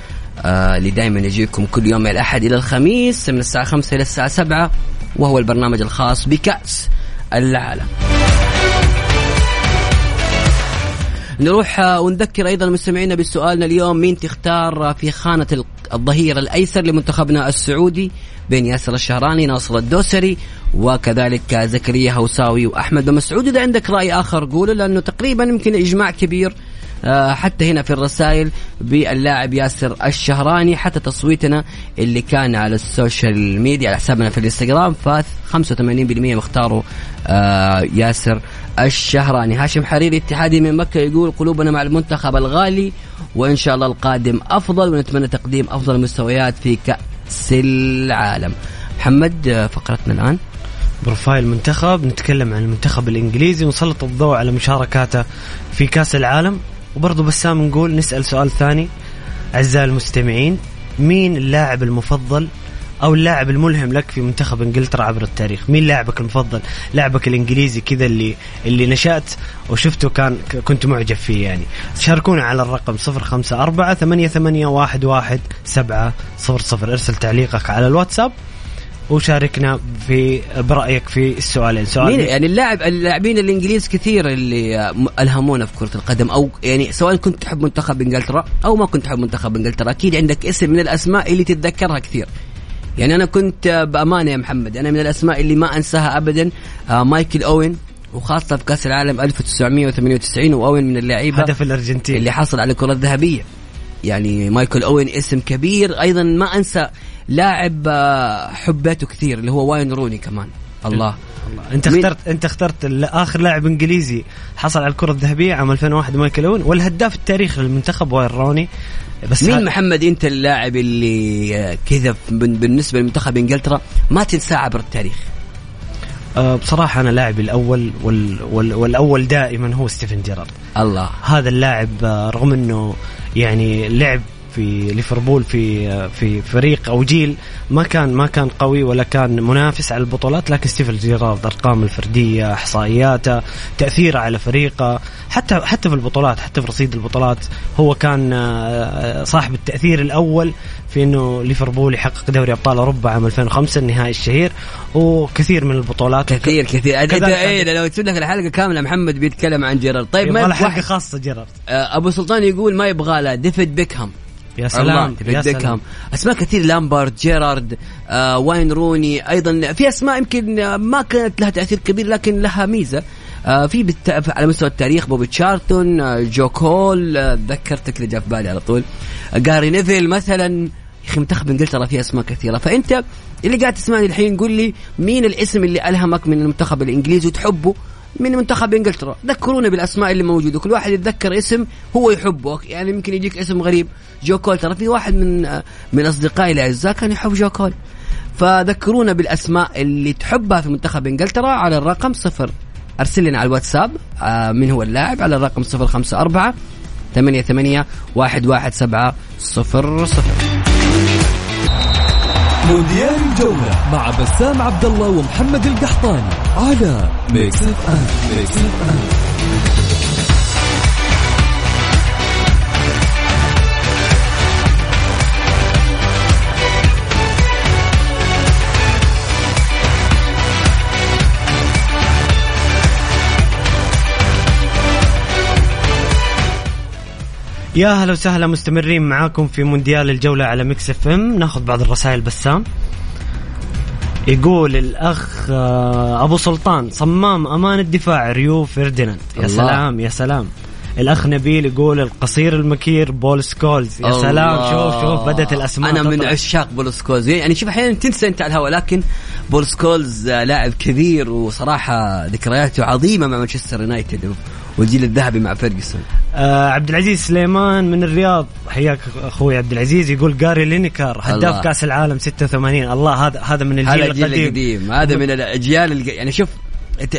آه، اللي دائما يجيكم كل يوم من الأحد إلى الخميس من الساعة خمسة إلى الساعة سبعة وهو البرنامج الخاص بكأس العالم. نروح آه، ونذكر أيضا مستمعينا بسؤالنا اليوم مين تختار في خانة الظهير الأيسر لمنتخبنا السعودي بين ياسر الشهراني ناصر الدوسري وكذلك زكريا هوساوي وأحمد مسعود. إذا عندك رأي آخر قوله لأنه تقريبا يمكن إجماع كبير حتى هنا في الرسائل باللاعب ياسر الشهراني حتى تصويتنا اللي كان على ال social media على حسابنا في الانستغرام ف 85% اختاروا آه، ياسر الشهراني. هاشم حريري اتحادي من مكة يقول قلوبنا مع المنتخب الغالي وإن شاء الله القادم أفضل ونتمنى تقديم أفضل المستويات في كأس العالم. محمد آه، فقرتنا الآن. بروفايل المنتخب نتكلم عن المنتخب الإنجليزي ونسلط الضوء على مشاركاته في كأس العالم. وبرضه بسام نقول نسأل سؤال ثاني. أعزائي المستمعين مين اللاعب المفضل أو اللاعب الملهم لك في منتخب إنجلترا عبر التاريخ؟ مين لاعبك المفضل؟ لاعبك الإنجليزي كذا اللي اللي نشأت وشفته كان كنت معجب فيه يعني. شاركونا على الرقم 054 88 11 700 ارسل تعليقك على الواتساب. وشاركنا في برأيك في السؤالين. سؤال مين يعني اللاعب اللاعبين الإنجليز كثير اللي ألهمونا في كرة القدم أو يعني سواء كنت تحب منتخب إنجلترا أو ما كنت تحب منتخب إنجلترا أكيد عندك اسم من الأسماء اللي تتذكرها كثير. يعني أنا كنت بأمانة يا محمد أنا من الأسماء اللي ما أنساها ابدا آه، مايكل أوين وخاصة في كأس العالم 1998 وأوين من اللعيبة هدف الأرجنتين. اللي حصل على الكرة الذهبية. يعني مايكل أوين اسم كبير أيضا ما أنسى لاعب آه، حبيته كثير اللي هو واين روني كمان. الله. انت مين- اخترت انت اخترت آخر لاعب إنجليزي حصل على الكرة الذهبية عام 2001 مايكل أوين والهداف التاريخي للمنتخب واين روني. بس ها- مين محمد انت اللاعب اللي آه، كذا بالنسبة لمنتخب إنجلترا ما تنساه عبر التاريخ؟ آه بصراحة أنا لاعبي الأول وال وال والأول دائما هو ستيفن جيرارد. الله. هذا اللاعب رغم إنه يعني لعب في ليفربول في في فريق أو جيل ما كان ما كان قوي ولا كان منافس على البطولات لكن ستيفن جيرارد أرقامه الفردية إحصائياته تأثيره على فريقه حتى حتى في البطولات حتى في رصيد البطولات هو كان آه، صاحب التأثير الأول في إنه ليفربول يحقق دوري أبطال أوروبا عام 2005 النهائي الشهير وكثير من البطولات. كثير كثير. أنت إيه لو تسوي لك الحلقة كاملة محمد بيتكلم عن جيرارد. طيب ما حلقة خاصة جيرارد. آه، أبو سلطان يقول ما يبغى له ديفيد بيكهام. يا سلام يا سلام. أسماء كثير لامبارد جيرارد آه، واين روني أيضا في أسماء يمكن آه، ما كانت لها تأثير كبير لكن لها ميزة. آه، في بالت... على مستوى التاريخ بوبي تشارلتون آه، جو كول آه، ذكرتك اللي جاء في بالي على طول. آه، جاري نيفل مثلا يا أخي منتخب إنجلترا فيه أسماء كثيرة. فأنت اللي قاعد تسمعني الحين قول لي مين الاسم اللي ألهمك من المنتخب الإنجليزي وتحبه؟ من منتخب إنجلترا. ذكرونا بالأسماء اللي موجودة. كل واحد يتذكر اسم هو يحبه يعني يمكن يجيك اسم غريب. جو كول. ترى في واحد من من أصدقائي الأعزاء كان يحب جو كول. فذكرونا بالأسماء اللي تحبها في منتخب إنجلترا على الرقم صفر. أرسل لنا على الواتساب. آه، من هو اللاعب؟ على الرقم 054 88 117 00 مونديال الجولة مع بسام عبد الله ومحمد القحطاني على Mix FM Mix FM يا هلا وسهلا مستمرين معاكم في مونديال الجولة على Mix FM. ناخذ بعض الرسائل بسام. يقول الأخ آه، أبو سلطان صمام أمان الدفاع ريو فرديناند يا الله. سلام يا سلام. الأخ نبيل يقول القصير المكير بول سكولز. يا الله. سلام شوف شوف بدأت الأسماء أنا من تطلع. عشاق بول سكولز. يعني شوف أحيانا تنسى أنت على الهواء لكن بول سكولز لاعب كبير وصراحة ذكرياته عظيمة مع مانشستر يونايتد. والجيل الذهبي مع فيرجسون آه عبد العزيز سليمان من الرياض. حياك أخوي عبد العزيز. يقول جاري لينيكر هداف. كأس العالم 86 الله هذا هذا من الجيل هذا القديم. القديم. هذا من الأجيال الق... يعني شوف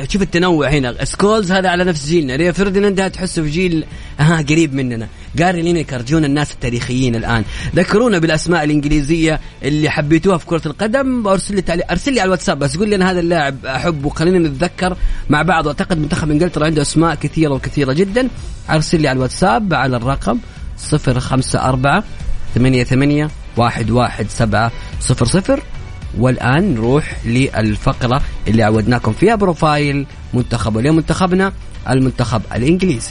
شوف التنوع هنا. سكولز هذا على نفس جيلنا. ريو فرديناند تحسه في جيل ها قريب مننا. جاري لينيكر جون الناس التاريخيين الآن. ذكرونا بالأسماء الإنجليزية اللي حبيتوها في كرة القدم. أرسل لي تعليق أرسل لي على الواتساب. بس قول لي أنا هذا اللاعب أحبه. خلينا نتذكر مع بعض. واعتقد منتخب إنجلترا عنده أسماء كثيرة وكثيرة جدا. أرسل لي على الواتساب على الرقم 054 ثمانية ثمانية واحد واحد سبعة صفر صفر. والآن نروح للفقرة اللي عودناكم فيها بروفايل منتخب اليوم منتخبنا المنتخب الإنجليزي.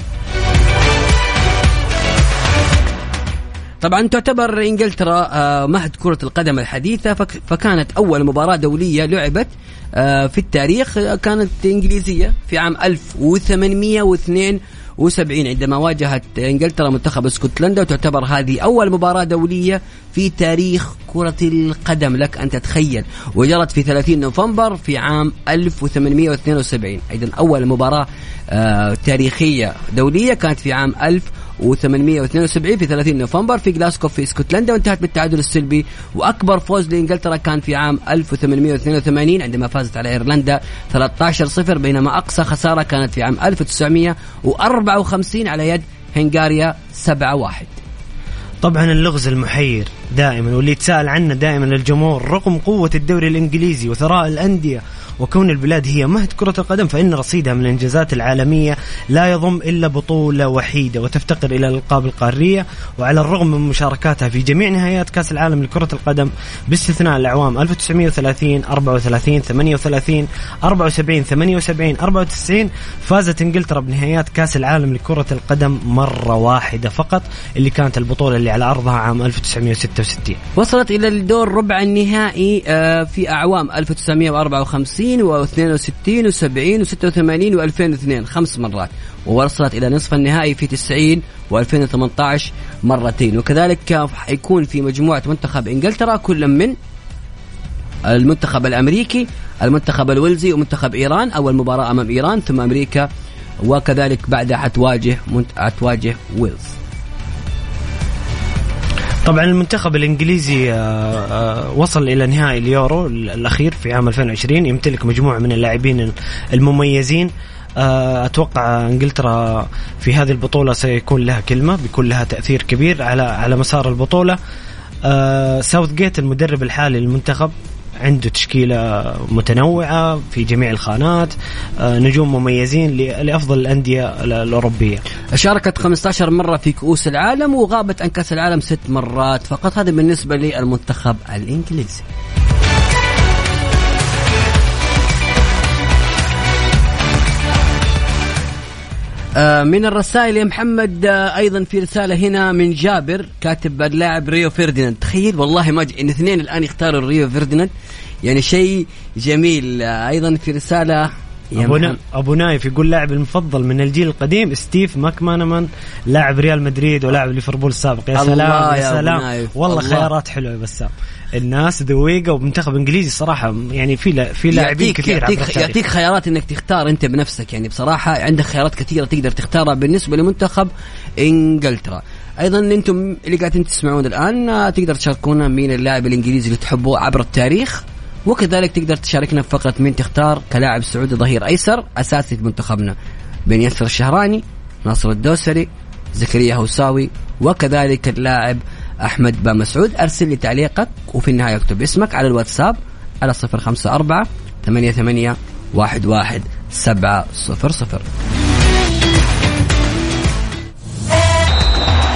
طبعا تعتبر إنجلترا آه، مهد كرة القدم الحديثة فك- فكانت أول مباراة دولية لعبت آه، في التاريخ آه، كانت إنجليزية في عام 1872 عندما واجهت إنجلترا منتخب اسكتلندا وتعتبر هذه أول مباراة دولية في تاريخ كرة القدم. لك أن تتخيل وجرت في 30 نوفمبر في عام 1872 أيضا أول مباراة آه، تاريخية دولية كانت في عام 1872 في 30 نوفمبر في جلاسكو في اسكتلندا وانتهت بالتعادل السلبي. وأكبر فوز لإنجلترا كان في عام 1882 عندما فازت على إيرلندا 13-0 بينما أقصى خسارة كانت في عام 1954 على يد هنغاريا 7-1 طبعا اللغز المحير دائما واللي يتساءل عنه دائما الجمهور رغم قوة الدوري الإنجليزي وثراء الأندية وكون البلاد هي مهد كرة القدم فإن رصيدها من الإنجازات العالمية لا يضم إلا بطولة وحيدة وتفتقر إلى الألقاب القارية وعلى الرغم من مشاركاتها في جميع نهائيات كأس العالم لكرة القدم باستثناء الأعوام 1930 34 38 74 78 94 فازت إنجلترا بنهائيات كأس العالم لكرة القدم مرة واحدة فقط اللي كانت البطولة اللي على عرضها عام 1966 وصلت إلى الدور ربع النهائي آه، في أعوام 1954 و62 و70 و86 و2002 خمس مرات. ووصلت إلى نصف النهائي في 90 و2018 مرتين. وكذلك حيكون في مجموعة منتخب إنجلترا كل من المنتخب الأمريكي المنتخب الويلزي ومنتخب إيران. أول مباراة أمام إيران ثم أمريكا وكذلك بعدها حتواجه. حتواجه ويلز. طبعا المنتخب الإنجليزي آه، آه، وصل إلى نهائي اليورو الأخير في عام 2020 يمتلك مجموعة من اللاعبين المميزين. آه، أتوقع إنجلترا في هذه البطولة سيكون لها كلمة بيكون لها تأثير كبير على على مسار البطولة. ساوث جيت المدرب الحالي للمنتخب عنده تشكيلة متنوعة في جميع الخانات آه، نجوم مميزين لأفضل الأندية ال- الأوروبية. شاركت 15 مرة في كؤوس العالم وغابت عن كأس العالم ست مرات فقط هذا بالنسبة للمنتخب الإنجليزي. من الرسائل يا محمد آه، أيضا في رسالة هنا من جابر كاتب اللاعب ريو فيرديناند تخيل والله ما. إن اثنين الآن يختاروا ريو فيرديناند يعني شيء جميل آه، أيضا في رسالة محمد- نا... أبو نايف يقول لاعب المفضل من الجيل القديم ستيف ماكمانمان لاعب ريال مدريد ولاعب ليفربول السابق. يا سلام يا يا سلام. والله الله. خيارات حلوة يا بسام الناس ذويقة ومنتخب إنجليزي صراحة يعني في لا... في لاعبين كثير يعطيك. يعطيك خيارات إنك تختار أنت بنفسك. يعني بصراحة عندك خيارات كثيرة تقدر تختارها بالنسبة لمنتخب إنجلترا. أيضا أنتم اللي قاعدين تسمعون الآن تقدر تشاركونا مين اللاعب الإنجليزي اللي تحبوه عبر التاريخ. وكذلك تقدر تشاركنا في فقرة مين تختار كلاعب سعودي ظهير أيسر أساسي في منتخبنا. بين ياسر الشهراني ناصر الدوسري زكريا هوساوي وكذلك اللاعب أحمد با مسعود. أرسل لي تعليقك وفي النهاية اكتب اسمك على الواتساب على 054 88 11 700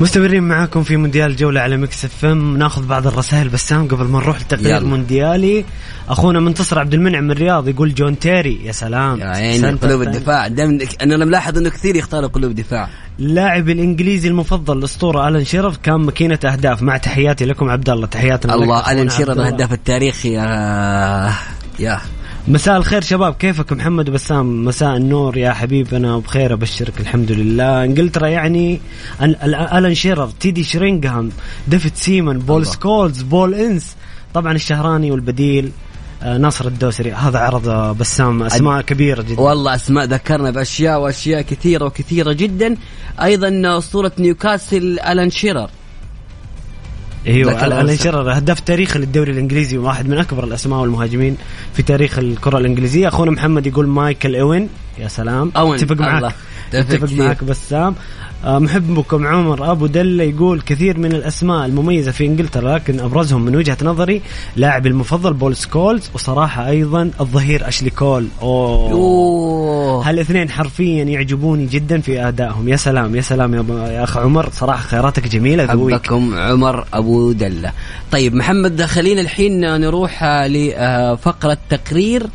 مستمرين معاكم في مونديال الجولة على Mix FM. ناخذ بعض الرسائل بسام قبل ما نروح لتقرير. مونديالي. أخونا منتصر عبد المنعم من الرياض يقول جون تيري. يا سلام. يا عيني قلوب. الدفاع. دائما أنا ملاحظ إنه كثير يختاروا قلوب الدفاع. اللاعب الإنجليزي المفضل الاسطوره ألان شيرر كان ماكينة أهداف. مع تحياتي لكم عبد الله. تحياتنا الله الن شيرر. الهداف التاريخي يا يا مساء الخير شباب كيفك محمد وبسام مساء النور يا حبيبنا بخير أبشرك الحمد لله. إنجلترا يعني أل- أل- ألان شيرر تيدي شيرينغهام ديفيد سيمان بول الله. سكولز بول إنس. طبعا الشهراني والبديل آه، ناصر الدوسري. هذا عرض آه، بسام أسماء كبيرة جدا. والله أسماء ذكرنا بأشياء وأشياء كثيرة وكثيرة جدا. أيضا اسطوره نيوكاسل ألان شيرر. أيوه ذكر الان أنس. شيرر هداف تاريخي للدوري الإنجليزي وواحد من أكبر الأسماء والمهاجمين في تاريخ الكرة الإنجليزية أخونا محمد يقول مايكل اوين يا سلام أوين، أتفق الله. معك أتفق. معك بسام. آه، محبكم عمر. أبو دلة يقول كثير من الأسماء المميزة في إنجلترا لكن أبرزهم من وجهة نظري لاعبي المفضل بول سكولز وصراحة أيضا الظهير أشلي كول. أوه. أوه. هالاثنين حرفيا يعجبوني جدا في أدائهم. يا سلام يا سلام يا, يا أخ عمر. صراحة خياراتك جميلة حبكم عمر أبو دلة. طيب محمد خلينا الحين نروح آه، لفقرة تقرير.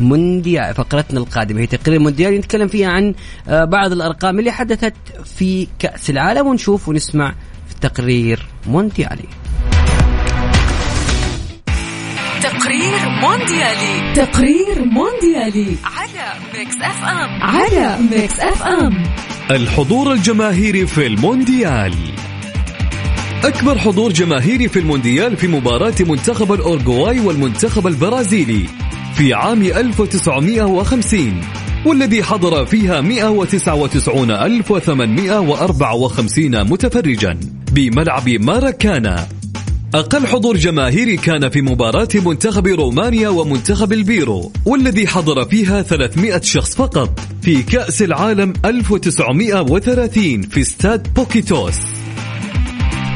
مونديال فقرتنا القادمة. هي تقرير مونديال نتكلم فيها عن آه، بعض الأرقام اللي حدثت في كأس العالم ونشوف ونسمع في تقرير مونديالي. تقرير مونديالي. تقرير مونديالي. على Mix FM. على Mix FM. الحضور الجماهيري في المونديال. أكبر حضور جماهيري في المونديال في مباراة منتخب الأورجواي والمنتخب البرازيلي. في عام 1950 والذي حضر فيها 199854 متفرجا بملعب ماراكانا أقل حضور جماهيري كان في مباراة منتخب رومانيا ومنتخب البيرو والذي حضر فيها 300 شخص فقط في كأس العالم 1930 في استاد بوكيتوس.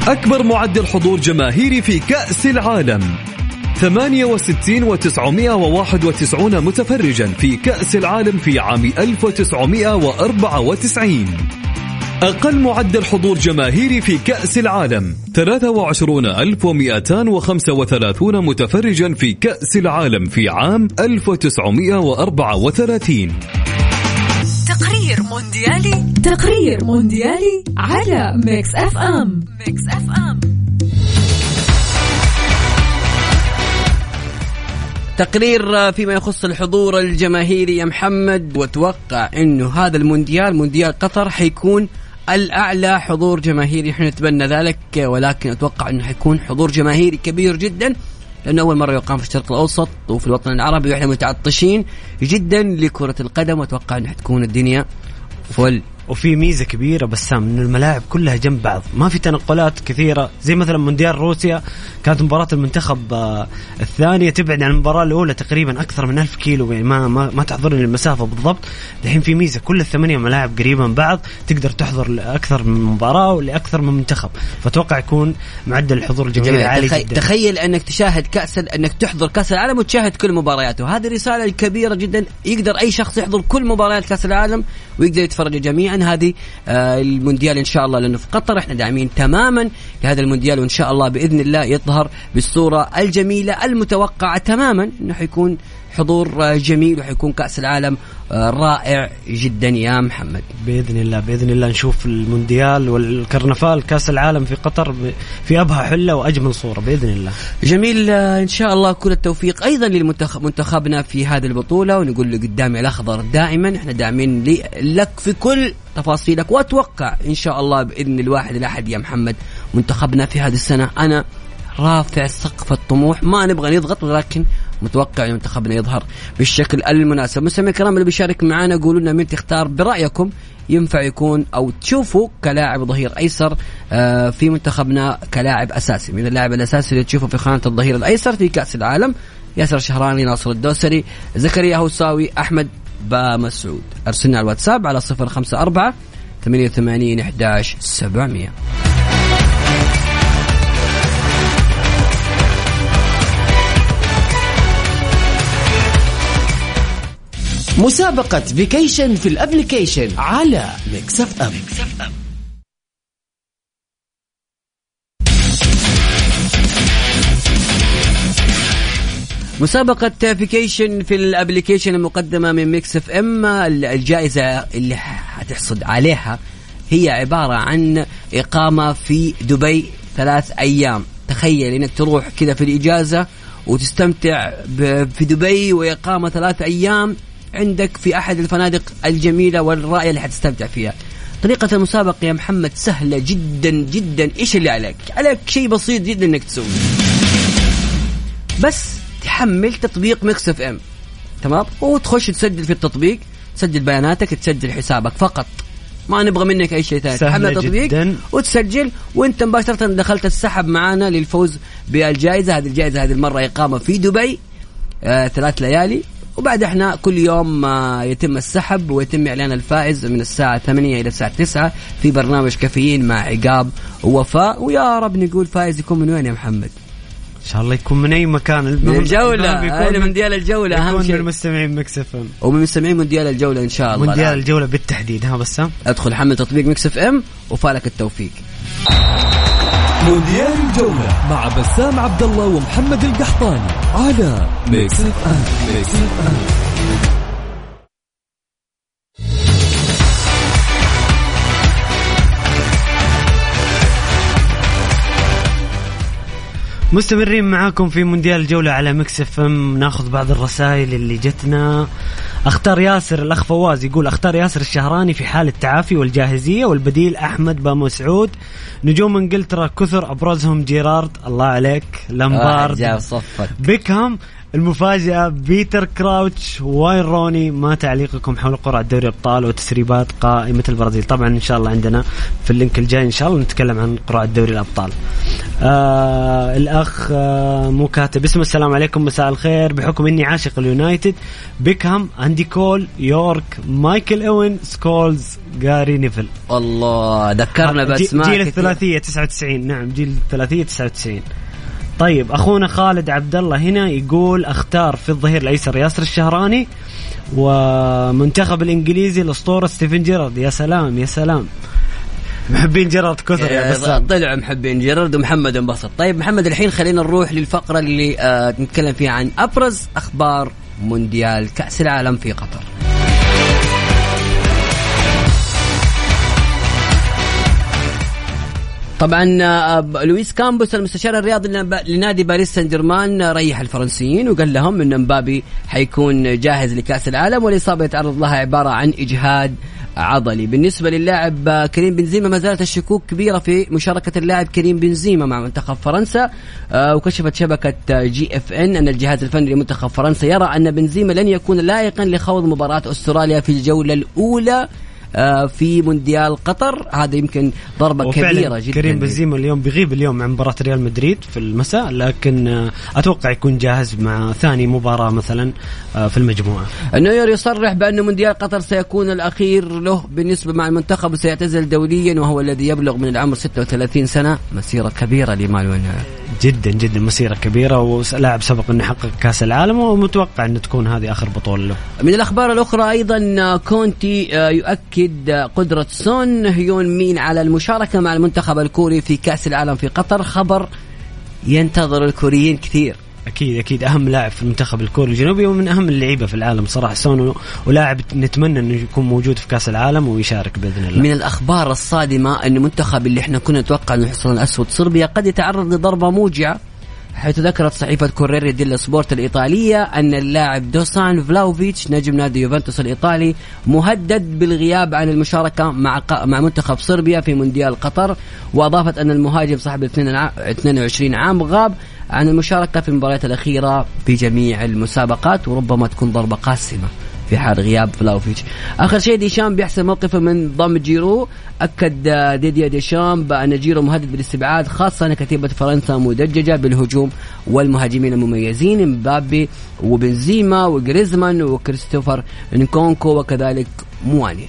أكبر معدل حضور جماهيري في كأس العالم 68 و991 متفرجا في كأس العالم في عام 1994 أقل معدل حضور جماهيري في كأس العالم 23235 متفرجا في كأس العالم في عام 1934 تقرير مونديالي تقرير مونديالي على Mix FM. Mix FM. تقرير فيما يخص الحضور الجماهيري يا محمد واتوقع إنه هذا المونديال مونديال قطر حيكون الأعلى حضور جماهيري. إحنا نتبنى ذلك ولكن أتوقع إنه حيكون حضور جماهيري كبير جدا لأنه أول مرة يقام في الشرق الأوسط وفي الوطن العربي وإحنا متعطشين جدا لكرة القدم وأتوقع إنه حتكون الدنيا فل. وفي ميزة كبيرة بسام انه الملاعب كلها جنب بعض. ما في تنقلات كثيرة زي مثلا مونديال روسيا كانت مباراة المنتخب آه، الثانية تبعد عن المباراة الأولى تقريبا أكثر من ألف كيلو يعني ما ما, ما تحضرني المسافة بالضبط. الحين في ميزة كل الثمانية ملاعب قريبه من بعض تقدر تحضر لأكثر من مباراة ولأكثر من منتخب. فأتوقع يكون معدل الحضور الجماهيري عالي تخي... جدا. تخيل أنك تشاهد كأس أنك تحضر كأس العالم وتشاهد كل مبارياته. هذه رسالة كبيرة جدا. يقدر أي شخص يحضر كل مباريات كأس العالم ويقدر يتفرج جميعا. هذه آه المونديال إن شاء الله لأنه في قطر. إحنا داعمين تماما لهذا المونديال وإن شاء الله بإذن الله يظهر بالصورة الجميلة المتوقعة تماما إنه حيكون حضور جميل وحيكون كأس العالم آه، رائع جدا يا محمد. بإذن الله بإذن الله نشوف المونديال والكرنفال كأس العالم في قطر في أبهى حلة وأجمل صورة بإذن الله. جميل آه، إن شاء الله كل التوفيق أيضا لمنتخبنا في هذه البطولة ونقول له قدامي الأخضر دائما إحنا داعمين لك في كل تفاصيلك وأتوقع إن شاء الله بإذن الواحد الأحد يا محمد منتخبنا في هذه السنة. أنا رافع سقف الطموح. ما نبغى نضغط ولكن متوقع إن منتخبنا يظهر بالشكل المناسب. مستمعي الكرام اللي بيشارك معنا قولوا لنا مين تختار برأيكم ينفع يكون أو تشوفوا كلاعب ظهير أيسر آه، في منتخبنا كلاعب أساسي. من اللاعب الأساسي اللي تشوفه في خانة الظهير الأيسر في كأس العالم ياسر شهراني ناصر الدوسري زكريا هوساوي أحمد با مسعود أرسلنا على الواتساب على 054 88 11 700 مسابقة vacation في ال application على Mix FM مسابقة vacation في ال application المقدمة من Mix FM الجائزة اللي حتحصد عليها هي عبارة عن إقامة في دبي ثلاث أيام. تخيل إنك تروح كذا في الإجازة وتستمتع في دبي وإقامة ثلاث أيام. عندك في أحد الفنادق الجميلة والرائعة اللي حتستمتع فيها. طريقة المسابقة يا محمد سهلة جدا جدا. إيش اللي عليك؟ عليك شيء بسيط جدا إنك تسويه بس تحمل تطبيق Mix FM. تمام؟ وتخش تسجل في التطبيق. تسجل بياناتك تسجل حسابك فقط. ما نبغى منك أي شيء ثاني. تحمل التطبيق جداً. وتسجل. وأنت مباشرة دخلت السحب معنا للفوز بالجائزة. هذه الجائزة هذه المرة إقامة في دبي. آه ثلاث ليالي. وبعد إحنا كل يوم آه يتم السحب ويتم إعلان الفائز من الساعة 8 إلى الساعة 9 في برنامج كافيين مع عقاب ووفاء. ويا رب نقول فائز يكون من وين يا محمد؟ إن شاء الله يكون من أي مكان. من المهم هذا مونديال الجولة أهم يكون من شيء. المستمعين Mix FM. ومن مستمعين مونديال الجولة إن شاء الله. مونديال. الجولة بالتحديد. ها بسام؟ أدخل حمل تطبيق Mix FM وفالك التوفيق. مونديال الجولة مع بسام عبد الله ومحمد القحطاني على Mix FM Mix FM مستمرين معاكم في مونديال الجولة على Mix FM. ناخذ بعض الرسائل اللي جتنا. أختار ياسر الأخ فواز يقول أختار ياسر الشهراني في حال التعافي والجاهزية والبديل أحمد بامسعود نجوم إنجلترا كثر أبرزهم جيرارد. الله عليك. لامبارد. صفك. بيكهام. المفاجأة بيتر كراوتش واين روني ما تعليقكم حول قرعة دوري الأبطال وتسريبات قائمة البرازيل. طبعا إن شاء الله عندنا في ال link الجاي إن شاء الله نتكلم عن قرعة دوري الأبطال. آه الأخ آه مو كاتب اسمه. السلام عليكم مساء الخير. بحكم إني عاشق اليونايتد بيكهام أندي كول يورك مايكل أوين سكولز جاري نيفل. والله ذكرنا بأسماء جيل. الثلاثية 99 نعم جيل الثلاثية 99 طيب أخونا خالد عبد الله هنا يقول أختار في الظهير الأيسر ياسر الشهراني ومنتخب الإنجليزي الأسطورة ستيفن جيرارد. يا سلام يا سلام. محبين جيرارد كثر يا آه، بسام طلعوا محبين جيرارد ومحمد انبسط. طيب محمد الحين خلينا نروح للفقرة اللي آه نتكلم فيها عن أبرز أخبار مونديال كأس العالم في قطر. طبعا آه، لويس كامبوس المستشار الرياضي لنادي باريس سان جيرمان آه، ريح الفرنسيين وقال لهم إن مبابي حيكون جاهز لكأس العالم والإصابة يتعرض لها عبارة عن إجهاد عضلي. بالنسبة للاعب آه، كريم بنزيما ما زالت الشكوك كبيرة في مشاركة اللاعب كريم بنزيما مع منتخب فرنسا آه، وكشفت شبكة آه، GFN أن الجهاز الفني لمنتخب فرنسا يرى أن بنزيما لن يكون لائقا لخوض مباراة أستراليا في الجولة الأولى آه، في مونديال قطر. هذا يمكن ضربة كبيرة جدا. كريم بنزيما اليوم بيغيب اليوم عن مباراة ريال مدريد في المساء لكن آه، أتوقع يكون جاهز مع ثاني مباراة مثلا آه، في المجموعة. نوير يصرح بأن مونديال قطر سيكون الأخير له بالنسبة مع المنتخب وسيعتزل دوليا وهو الذي يبلغ من العمر 36 سنة. مسيرة كبيرة لمانويل نوير جدا جدا مسيرة كبيرة ولاعب سبق إنه يحقق كأس العالم ومتوقع ان تكون هذه آخر بطولة له. من الأخبار الأخرى أيضا آه، كونتي آه، يؤكد آه، قدرة سون هيون مين على المشاركة مع المنتخب الكوري في كأس العالم في قطر. خبر ينتظر الكوريين كثير. أكيد أكيد أهم لاعب في المنتخب الكوري الجنوبي ومن أهم اللعيبة في العالم صراحة. سون ولاعب نتمنى إنه يكون موجود في كأس العالم ويشارك بإذن الله. من الأخبار الصادمة أن المنتخب اللي إحنا كنا نتوقع أنه الحصان الأسود صربيا قد يتعرض لضربة موجعة. حيث ذكرت صحيفة كوريري ديلا سبورت الإيطالية أن اللاعب دوسان فلاوفيتش نجم نادي يوفنتوس الإيطالي مهدد بالغياب عن المشاركة مع مع منتخب صربيا في مونديال قطر وأضافت أن المهاجم صاحب ال 22 عام غاب عن المشاركة في المباريات الأخيرة في جميع المسابقات وربما تكون ضربة قاسمة. في حال غياب فلاوفيتش. آخر شيء ديشام بيحسم موقفه من ضم جيرو. أكد ديدييه ديشام بأن جيرو مهدد بالاستبعاد خاصة أن كتيبة فرنسا مدججة بالهجوم والمهاجمين المميزين مبابي وبنزيما وجريزمان وكريستوفر نكونكو وكذلك مواني.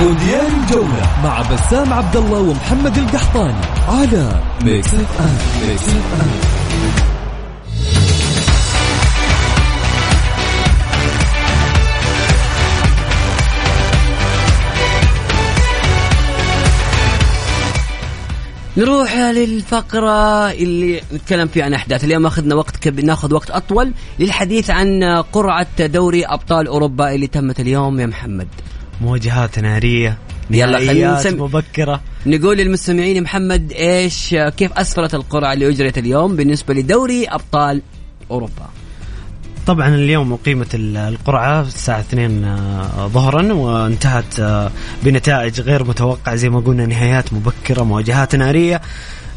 مونديال الجولة مع بسام عبد الله ومحمد القحطاني على ميكس اف ام ميكس اف ام نروح للفقرة اللي نتكلم فيها عن أحداث. اليوم أخذنا وقت كب... ناخذ وقت أطول للحديث عن قرعة دوري أبطال أوروبا اللي تمت اليوم. يا محمد. مواجهات نارية يلا خلينا نسم- مبكرة. نقول للمستمعين يا محمد إيش كيف أسفرت القرعة اللي أجريت اليوم بالنسبة لدوري أبطال أوروبا؟ طبعا اليوم أقيمت ال- القرعة الساعة 2 آه، ظهرا وانتهت آه، بنتائج غير متوقعة زي ما قلنا نهايات مبكرة مواجهات نارية.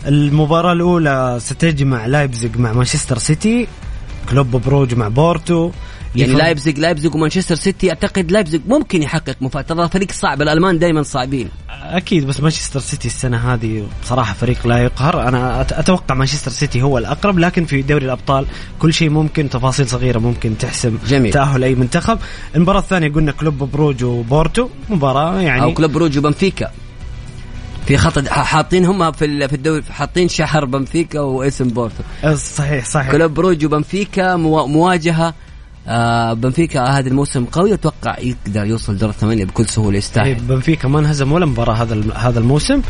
المباراة الأولى ستجمع لايبزيج مع مانشستر سيتي كلوب بروج مع بورتو. يعني ليفر- لايبزيج لايبزيج ومانشستر سيتي أعتقد لايبزيج ممكن يحقق مفاجأة. ترى فريق صعب الألمان دائما صعبين. أكيد بس مانشستر سيتي السنة هذه بصراحه فريق لا يقهر. أنا أتوقع مانشستر سيتي هو الأقرب لكن في دوري الأبطال كل شيء ممكن تفاصيل صغيرة ممكن تحسم جميل. تأهل أي منتخب. المباراة الثانية قلنا كلوب بروج وبورتو مباراة يعني أو كلوب بروج وبنفيكا. في خط حاطين هم في في الدوري حاطين شهر بنفيكا واسم بورتو. صحيح صحيح. كلوب بروج وبنفيكا موا- مواجهة آه بنفيكا هذا الموسم قوي أتوقع يقدر يوصل دور الثمانية بكل سهولة إيه، يستاهل بنفيكا ما انهزم ولا مباراة هذا هذا الموسم.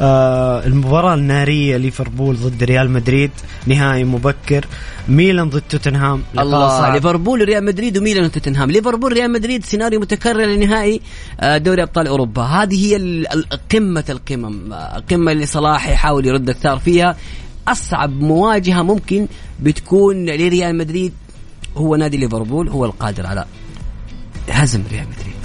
آه المباراة النارية ليفربول ضد ريال مدريد نهائي مبكر. ميلان ضد توتنهام الله صعب. ليفربول ريال مدريد وميلان وتوتنهام. ليفربول ريال مدريد سيناريو متكرر لنهائي آه، دوري أبطال أوروبا. هذه هي قمة القمم آه، قمة اللي صلاح يحاول يرد الثار فيها. أصعب مواجهة ممكن بتكون لريال مدريد هو نادي ليفربول هو القادر على هزم ريال مدريد.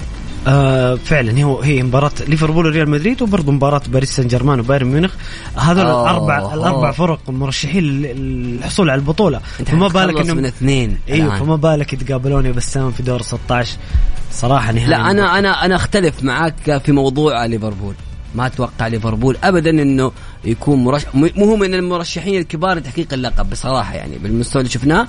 آه فعلا هو هي مباراة ليفربول وريال مدريد وبرضه مباراة باريس سان جيرمان وبايرن ميونخ. هذول. الاربع الأربع فرق مرشحين للحصول على البطولة. أنت فما بالك حتخلص من انهم اثنين إيوه. فما بالك يتقابلون يا بسام في دور 16 صراحة نهائي لا أنا أنا أنا أختلف معاك في موضوع ليفربول. ما أتوقع ليفربول ابدا إنه يكون مرشح مو هو من المرشحين الكبار لتحقيق اللقب بصراحة يعني بالمستوى اللي شفناه.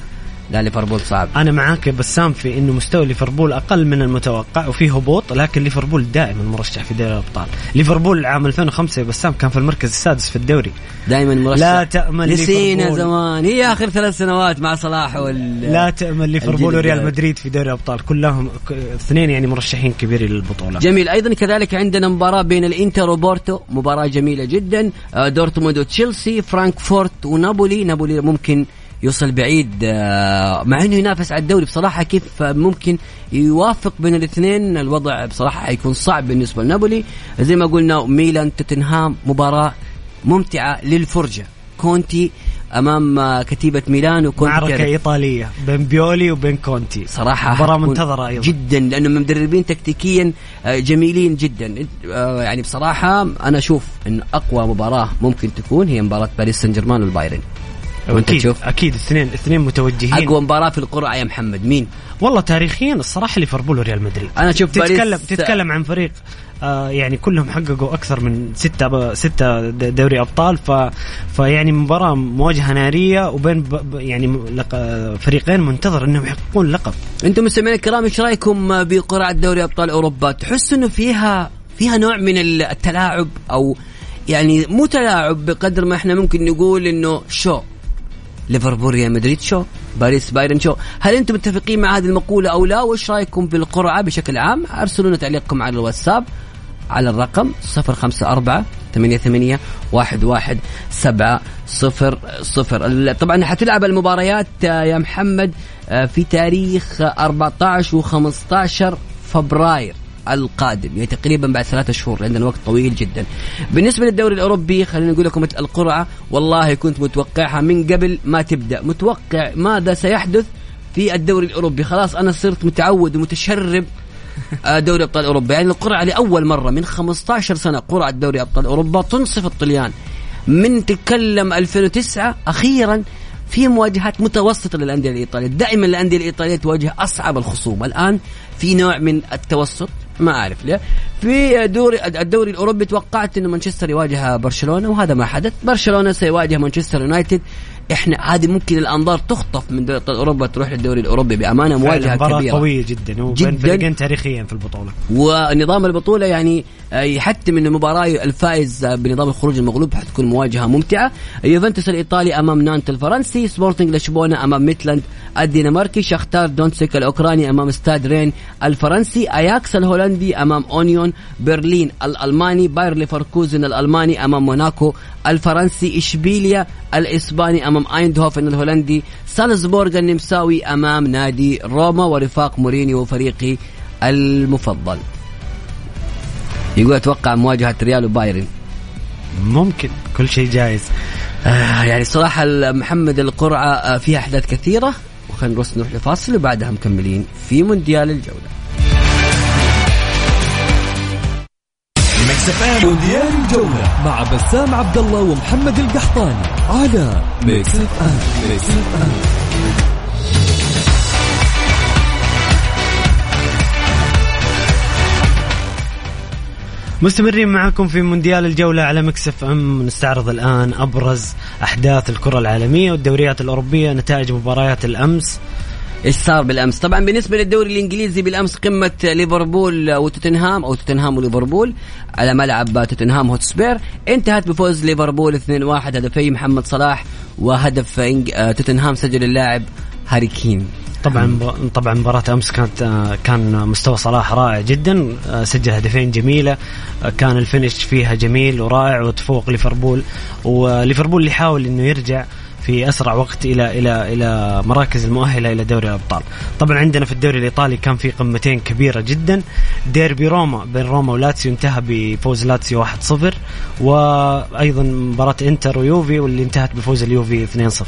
لا ليفربول صعب. أنا معاك يا بسام في إنه مستوى ليفربول أقل من المتوقع وفيه هبوط لكن ليفربول دائما مرشح في دوري الأبطال. ليفربول عام 2005 يا بسام كان في المركز السادس في الدوري. دائما مرشح. لا تأمل نسينا. زمان. هي آخر ثلاث سنوات مع صلاح وال لا تأمل ليفربول وريال الجديد. مدريد في دوري الأبطال. كلهم اثنين يعني مرشحين كبيرين للبطولة. جميل. أيضا كذلك عندنا مباراة بين الإنتر وبورتو. مباراة جميلة جدا. آه، دورتموند وتشيلسي فرانكفورت ونابولي. نابولي ممكن يوصل بعيد آه، مع إنه ينافس على الدوري بصراحة كيف ممكن يوافق بين الاثنين. الوضع بصراحة حيكون صعب بالنسبة لنابولي. زي ما قلنا ميلان توتنهام مباراة ممتعة للفرجة. كونتي أمام آه، كتيبة ميلان وكونتي معركة إيطالية بين بيولي وبين كونتي. صراحة مباراة حتكون منتظرة أيضا. جدا لأنهم مدربين تكتيكيا آه، جميلين جدا. يعني بصراحة أنا أشوف أن أقوى مباراة ممكن تكون هي مباراة باريس سان جيرمان والبايرن. وأنت أكيد تشوف أكيد اثنين اثنين متوجهين أقوى مباراة في القرعة يا محمد مين؟ والله تاريخيا الصراحة ليفربول وريال مدريد أنا أشوف تتكلم باريس تتكلم عن فريق آه يعني كلهم حققوا أكثر من ستة ستة دوري أبطال ف فيعني مباراة مواجهة نارية وبين ب يعني فريقين منتظر أنهم يحققون لقب أنتم مستمعين الكرام إيش رأيكم بقرعة دوري أبطال أوروبا؟ تحس إنه فيها فيها نوع من التلاعب أو يعني مو تلاعب بقدر ما إحنا ممكن نقول إنه شو ليفربول ريال مدريد شو؟ باريس بايرن شو؟ هل أنتم متفقين مع هذه المقولة أو لا؟ وإيش رأيكم بالقرعة بشكل عام؟ ارسلوا لنا تعليقكم على الواتساب على الرقم 054 88 11 7 0 0 طبعا حتلعب المباريات آه، يا محمد آه، في تاريخ 14 و15 فبراير. القادم يعني تقريبا بعد ثلاثة شهور عندنا وقت طويل جدا. بالنسبة للدوري الأوروبي خلينا نقول لكم القرعة والله كنت متوقعها من قبل ما تبدأ. متوقع ماذا سيحدث في الدوري الأوروبي؟ خلاص أنا صرت متعود ومتشرب آه، دوري أبطال أوروبا. يعني القرعة لأول مرة من 15 سنة قرعة دوري أبطال أوروبا تنصف الطليان. من تكلم 2009 أخيرا في مواجهات متوسطة للأندية الإيطالية، دائما الأندية الإيطالية تواجه أصعب الخصوم، الآن في نوع من التوسط ما أعرف ليه. في دوري الدوري الأوروبي توقعت إنه مانشستر يواجه برشلونة وهذا ما حدث، برشلونة سيواجه مانشستر يونايتد. إحنا هذه ممكن الأنظار تخطف من دوري أوروبا تروح للدوري الأوروبي بأمانة مواجهه مباراه كبيرة. قوية جدا وبين جداً. فريقين تاريخيا في البطولة. ونظام البطولة يعني آه، يحتم إن المباراه الفائز آه، بنظام الخروج المغلوب حتكون مواجهة ممتعة. يوفنتوس الإيطالي أمام نانت الفرنسي سبورتنج لشبونة أمام ميتلاند الدنماركي شختار دونتسك الأوكراني أمام ستاد رين الفرنسي أياكس الهولندي أمام أونيون برلين الألماني باير ليفركوزن الألماني أمام موناكو الفرنسي إشبيليا الإسباني أمام أيندهوفن الهولندي سالزبورغ النمساوي أمام نادي روما ورفاق مورينيو وفريقي المفضل. يقول أتوقع مواجهة ريال وبايرن. ممكن كل شيء جايز. آه يعني صراحة محمد القرعة آه، فيها أحداث كثيرة وخلينا نروح نروح لفاصل وبعدها مكملين في مونديال الجولة. مونديال الجولة مع بسام عبد الله ومحمد القحطاني. على ميكس اف ام ميكس اف ام مستمرين معكم في مونديال الجولة على ميكس اف ام نستعرض الآن أبرز أحداث الكرة العالمية والدوريات الأوروبية نتائج مباريات الأمس. إيش صار بالأمس؟ طبعا بالنسبة للدوري الإنجليزي بالأمس قمة ليفربول وتوتنهام أو توتنهام وليفربول على ملعب توتنهام هوتسبير انتهت بفوز ليفربول 2-1 هدفي محمد صلاح وهدف آه، توتنهام سجل اللاعب هاري كين طبعا طبعا مباراة أمس كانت آه، كان مستوى صلاح رائع جدا آه، سجل هدفين جميلة كان ال finish فيها جميل ورائع وتفوق ليفربول وليفربول اللي يحاول إنه يرجع في أسرع وقت إلى إلى إلى مراكز المؤهلة إلى دوري الأبطال. طبعا عندنا في الدوري الإيطالي كان في قمتين كبيرة جدا ديربي روما بين روما ولاتسيو انتهى بفوز لاتسيو 1-0 وأيضا مباراة إنتر ويوفي واللي انتهت بفوز اليوفي 2-0.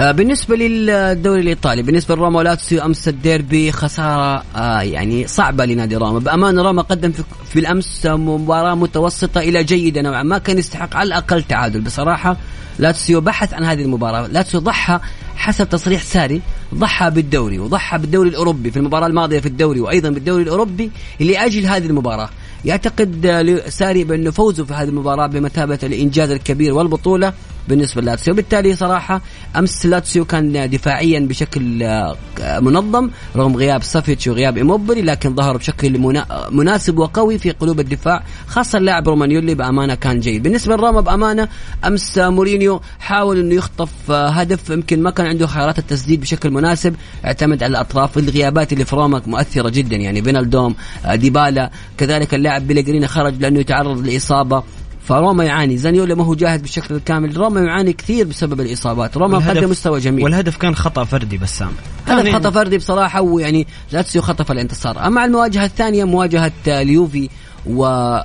آه، بالنسبة للدوري الإيطالي بالنسبة لروما ولاتسيو أمس الديربي خسارة آه، يعني صعبة لنادي روما. بأمانة روما قدم في, في الأمس مباراة متوسطة إلى جيدة نوعا ما كان يستحق على الأقل تعادل. بصراحة لاتسيو بحث عن هذه المباراة. لاتسيو ضحى حسب تصريح ساري ضحى بالدوري وضحى بالدوري الأوروبي في المباراة الماضية في الدوري وأيضا بالدوري الأوروبي لأجل هذه المباراة. يعتقد آه، ساري بأنه فوزه في هذه المباراة بمثابة الإنجاز الكبير والبطولة. بالنسبة للاتسيو. وبالتالي صراحة أمس لاتسيو كان دفاعيا بشكل آه، منظم رغم غياب سافيتش وغياب إيموبيلي لكن ظهر بشكل منا- مناسب وقوي في قلوب الدفاع خاصة اللاعب رومانيولي بأمانة كان جيد. بالنسبة لروما بأمانة أمس مورينيو حاول إنه يخطف آه، هدف يمكن ما كان عنده خيارات التسديد بشكل مناسب اعتمد على الأطراف الغيابات اللي في روما مؤثرة جدا. يعني فينالدوم آه، ديبالا كذلك اللاعب بيليغريني خرج لأنه يتعرض لإصابة. فروما يعاني. زانيولي ما هو جاهز بالشكل الكامل روما يعاني كثير بسبب الإصابات. روما قدم مستوى جميل. والهدف كان خطأ فردي بسام هذا يعني- خطأ فردي بصراحة ويعني لاتسيو خطف الانتصار. أما المواجهة الثانية مواجهة اليوفي. و...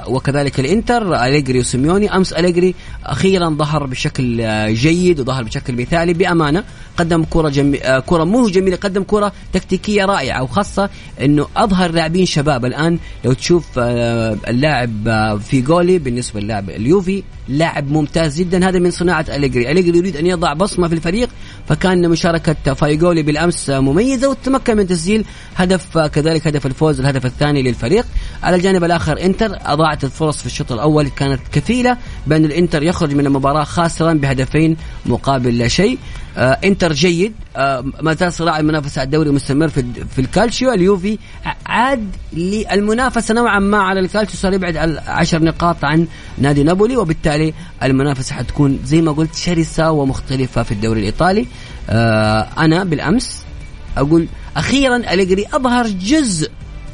وكذلك الإنتر أليجري وسيموني. أمس أليجري أخيرا ظهر بشكل آه، جيد وظهر بشكل مثالي بأمانة. قدم كرة جمي... آه، كرة مو جميلة قدم كرة تكتيكية رائعة وخاصة إنه أظهر لاعبين شباب الآن. لو تشوف آه، اللاعب فايجولي بالنسبة للاعب اليوفي لاعب ممتاز جدا. هذا من صناعة أليجري. أليجري يريد أن يضع بصمة في الفريق فكان مشاركة فايجولي بالأمس مميزة وتمكن من تسجيل هدف كذلك هدف الفوز الهدف الثاني للفريق. على الجانب الآخر إنتر أضاعت الفرص في الشوط الأول كانت كفيلة بأن الإنتر يخرج من المباراة خاسرا بهدفين مقابل لا شيء. آه انتر جيد آه ما زال صراع المنافسة على الدوري مستمر في في الكالشيو اليوفي عاد للمنافسة نوعا ما على الكالشيو صار يبعد على 10 نقاط عن نادي نابولي وبالتالي المنافسة حتكون زي ما قلت شرسة ومختلفة في الدوري الإيطالي. آه أنا بالأمس أقول أخيرا أليجري أظهر جزء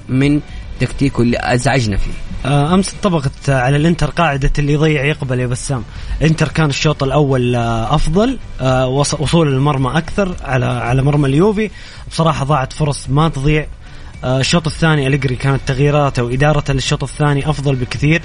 من تكتيكه اللي أزعجنا فيه. آه، أمس انطبقت على الإنتر قاعدة اللي يضيع يقبل يا بسام. إنتر كان الشوط الأول آه، أفضل آه، وص- وصول المرمى أكثر على على مرمى اليوفي. بصراحة ضاعت فرص ما تضيع. الشوط الثاني أليجري كانت تغييراته وإدارته للشوط الثاني أفضل بكثير.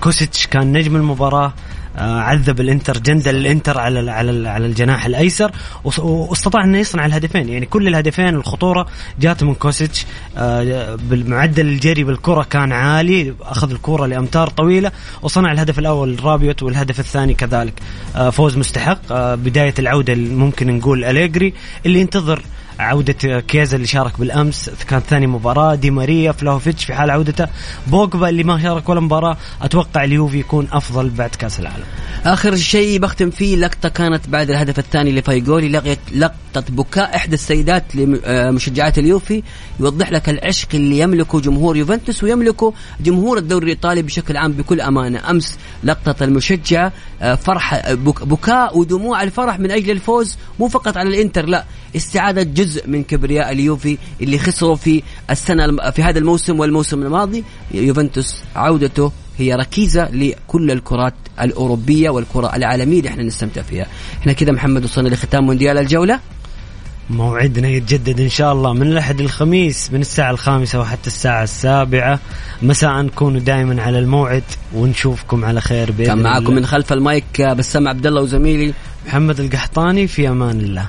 كوستيتش كان نجم المباراة. آه، عذب الإنتر جندل الإنتر على على على الجناح الأيسر. واستطاع انه يصنع الهدفين. يعني كل الهدفين الخطورة جات من كوستيتش. آه، بالمعدل الجري بالكرة كان عالي. أخذ الكرة لأمتار طويلة وصنع الهدف الأول رابيوت والهدف الثاني كذلك. آه، فوز مستحق. آه، بداية العودة ممكن نقول أليجري. اللي ينتظر عودة كيزا اللي شارك بالأمس كانت ثاني مباراة دي ماريا فلاوفيتش في حال عودته. بوجبا اللي ما شارك ولا مباراة أتوقع اليوفي يكون أفضل بعد كأس العالم. آخر شيء بختم فيه لقطة كانت بعد الهدف الثاني لفايجولي لقيت لقطة بكاء إحدى السيدات لمشجعات اليوفي. يوضح لك العشق اللي يملكه جمهور يوفنتوس ويملكه جمهور الدوري الإيطالي بشكل عام بكل أمانة. أمس لقطة المشجع آه، فرح بك- بكاء ودموع الفرح من أجل الفوز مو فقط على الإنتر لا استعادة جزء من كبرياء اليوفي اللي خسروا في السنة في هذا الموسم والموسم الماضي. يوفنتوس عودته هي ركيزة لكل الكرات الأوروبية والكرة العالمية اللي إحنا نستمتع فيها. إحنا كذا محمد وصلنا لختام مونديال الجولة. موعدنا يتجدد إن شاء الله من الأحد الخميس من الساعة الخامسة وحتى الساعة السابعة مساء نكونوا دائما على الموعد ونشوفكم على خير بإذن كان معاكم. من خلف المايك بسام عبد الله وزميلي محمد القحطاني في أمان الله